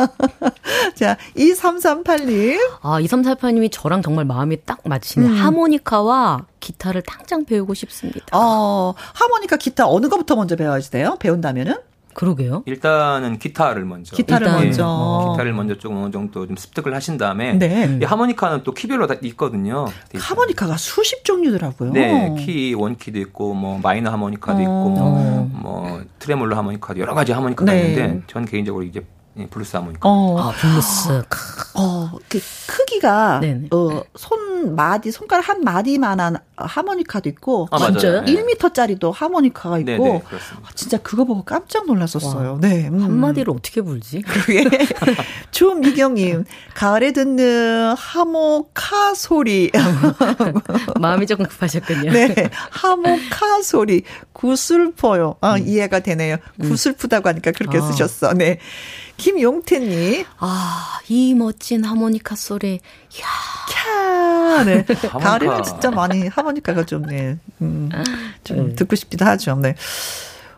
자, 2338님. 아, 2348님이 저랑 정말 마음이 딱 맞으시네. 음. 하모니카와 기타를 당장 배우고 싶습니다. 어, 하모니카 기타 어느 거부터 먼저 배워야지 돼요? 배운다면은? 그러게요. 일단은 기타를 먼저. 기타를 일단, 먼저. 어, 기타를 먼저 조금 어느 정도 좀 습득을 하신 다음에 네. 이 하모니카는 또 키별로 다 있거든요. 하모니카가 수십 종류더라고요. 네, 키 원키도 있고 뭐 마이너 하모니카도 있고 뭐, 어. 뭐 트레몰로 하모니카도 여러 가지 하모니카가 네. 있는데 전 개인적으로 이제 이 블루스 하모니카. 어, 아, 블루스. 어, 그 크기가 네네. 어, 손 마디 손가락 한 마디만한 하모니카도 있고 아. 진짜요? 네. 1m짜리도 하모니카가 있고 네, 네, 그렇습니다. 아, 진짜 그거 보고 깜짝 놀랐었어요. 네. 음. 한마디로 어떻게 불지? 그게 조미경 님 가을에 듣는 하모니카 소리 마음이 조금 급하셨군요. 네 하모니카 소리 구슬퍼요 아 이해가 되네요 구슬프다고 하니까 그렇게 아. 쓰셨어 네 김용태님 아, 이 멋진 하모니카 소리. 야 캬 네. 가을에는 진짜 많이 하모니카가 좀 네. 음, 좀 듣고 싶기도 하죠 네.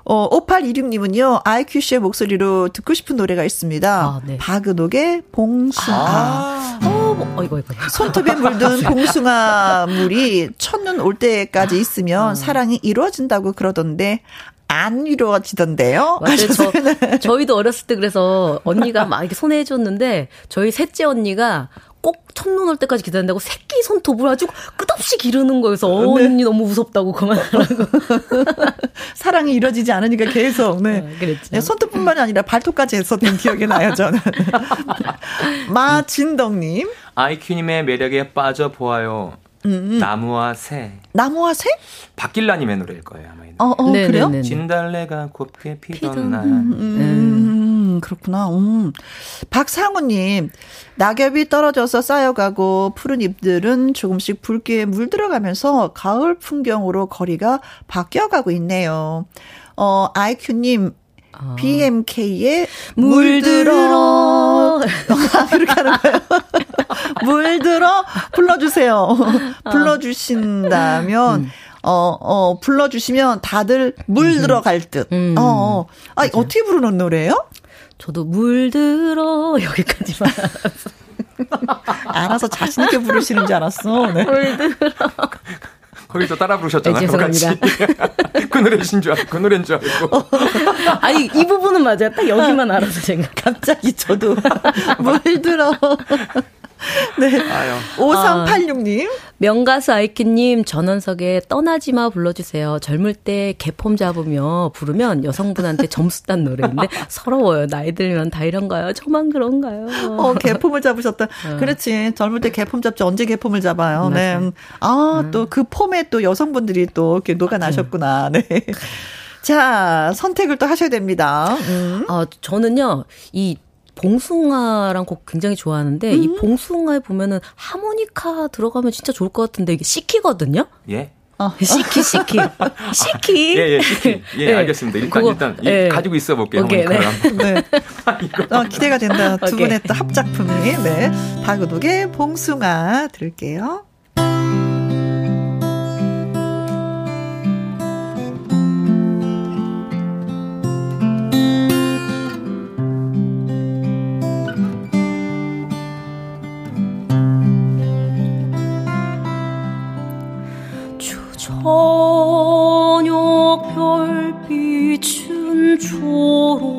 어, 5826님은요, IQC의 목소리로 듣고 싶은 노래가 있습니다. 아, 네. 박은옥의 봉숭아. 어, 뭐, 어이구, 어이구. 손톱에 물든 봉숭아 물이 첫눈 올 때까지 있으면 사랑이 이루어진다고 그러던데 안 이루어지던데요. 맞아요. 저, 저희도 어렸을 때 그래서 언니가 막 이렇게 손에 해줬는데 저희 셋째 언니가 꼭 첫눈 올 때까지 기다린다고 새끼 손톱을 아주 끝없이 기르는 거여서 어, 언니 너무 무섭다고 그만하라고. 사랑이 이루어지지 않으니까 계속 네. 어, 그랬죠. 네, 손톱뿐만이 아니라 발톱까지 했었던 기억이 나요 저는. 마진덕님 아이큐님의 매력에 빠져 보아요. 음, 나무와 새. 나무와 새? 박길라님의 노래일 거예요 아마. 이 노래. 어, 어 네, 그래요? 네, 네. 진달래가 곱게 피던 피던 날. 음, 그렇구나. 음. 박상우님, 낙엽이 떨어져서 쌓여가고 푸른 잎들은 조금씩 붉게 물들어가면서 가을 풍경으로 거리가 바뀌어가고 있네요. 어, 아이큐님, BMK의 물들어. 아, 그렇게 하는 거예요. 물들어 불러주세요. 불러주신다면, 어, 어, 불러주시면 다들 물 들어갈 듯. 음. 어, 어. 아, 어떻게 부르는 노래예요? 저도 물들어 여기까지만. 알아서 자신있게 부르시는 줄 알았어. 네. 거기서 따라 부르셨잖아요. 네, 죄송합니다. 그 노래신 줄 알고, 그 노래인 줄 알고. 아니 이 부분은 맞아요. 딱 여기만 알아서 제가. 갑자기 저도 물 들어. 네. 아유. 5386님. 명가수 아이키님 전원석에 떠나지 마 불러주세요. 젊을 때 개폼 잡으며 부르면 여성분한테 점수 딴 노래인데 서러워요. 나이 들면 다 이런가요? 저만 그런가요? 어, 개폼을 잡으셨다. 그렇지. 젊을 때 개폼 잡지 언제 개폼을 잡아요. 네. 맞아요. 아, 또그 폼에 또 여성분들이 또 이렇게 녹아나셨구나. 네. 자, 선택을 또 하셔야 됩니다. 음. 아, 저는요, 이 봉숭아랑 곡 굉장히 좋아하는데, 이 봉숭아에 보면은 하모니카 들어가면 진짜 좋을 것 같은데, 이게 시키거든요? 예. 시키, 시키. 시키. 예, 예, 시키. 예, 네. 알겠습니다. 일단, 그거, 일단, 예. 이, 가지고 있어 볼게요. 오케이, 네. 네. 어, 기대가 된다. 두 오케이. 분의 또 합작품이. 네. 박우독의 봉숭아 들을게요. 별빛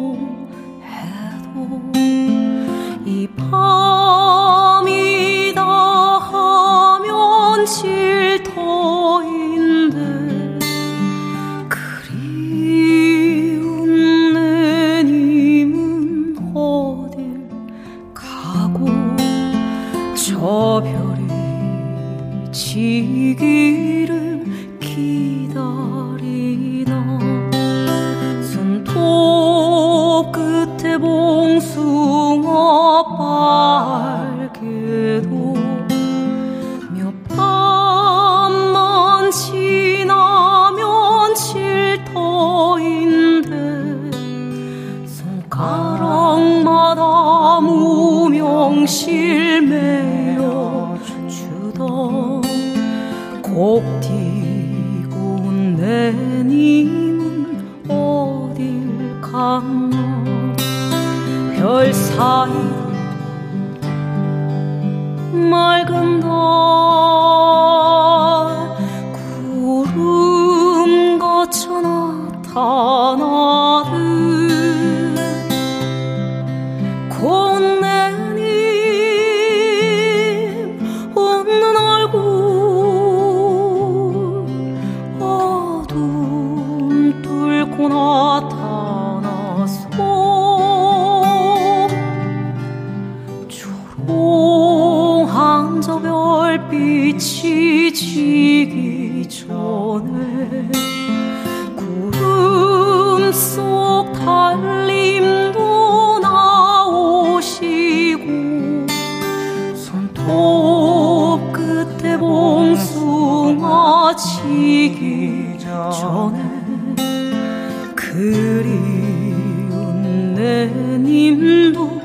내 님도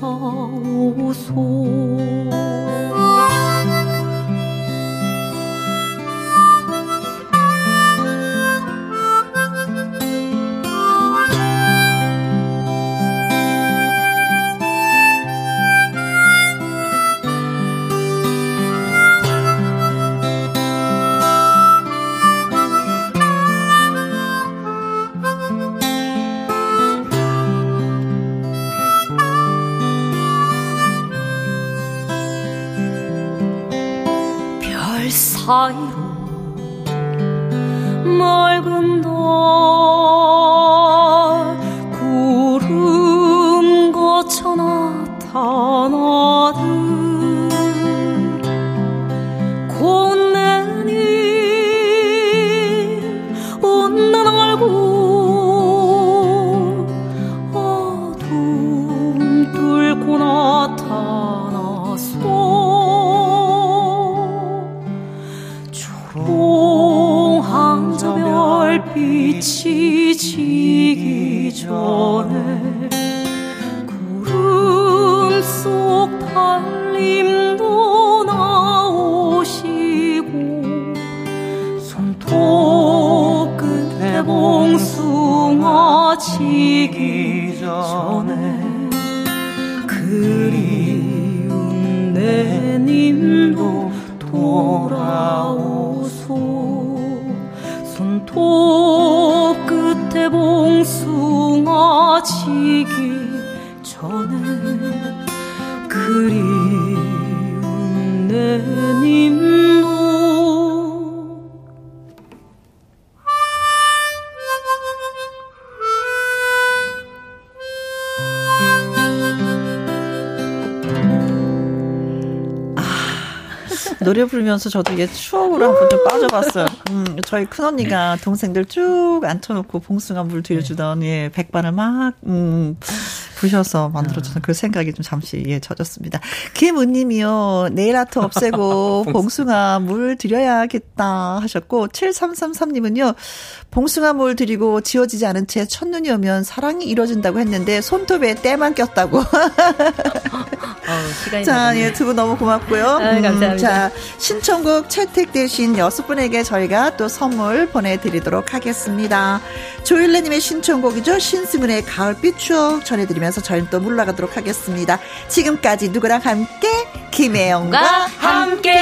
돌아오소 부르면서 저도 옛 추억으로 한번 좀 빠져봤어요. 음, 저희 큰 언니가 동생들 쭉 앉혀놓고 봉숭아 물 들여주던, 예, 백반을 막, 음, 부셔서 만들어주는 그 생각이 좀 잠시, 예, 젖었습니다. 김은님이요, 네일 아트 없애고 봉숭아 물 드려야겠다 하셨고, 7333님은요, 봉숭아 물 드리고 지워지지 않은 채 첫눈이 오면 사랑이 이루어진다고 했는데, 손톱에 때만 꼈다고. 시간이 자, 예, 두 분 너무 고맙고요. 음, 아유, 감사합니다. 자, 신청곡 채택되신 여섯 분에게 저희가 또 선물 보내드리도록 하겠습니다. 조일레님의 신청곡이죠. 신승은의 가을빛 추억 전해드리면서 저희는 또 물러가도록 하겠습니다. 지금까지 누구랑 함께? 김혜영과 함께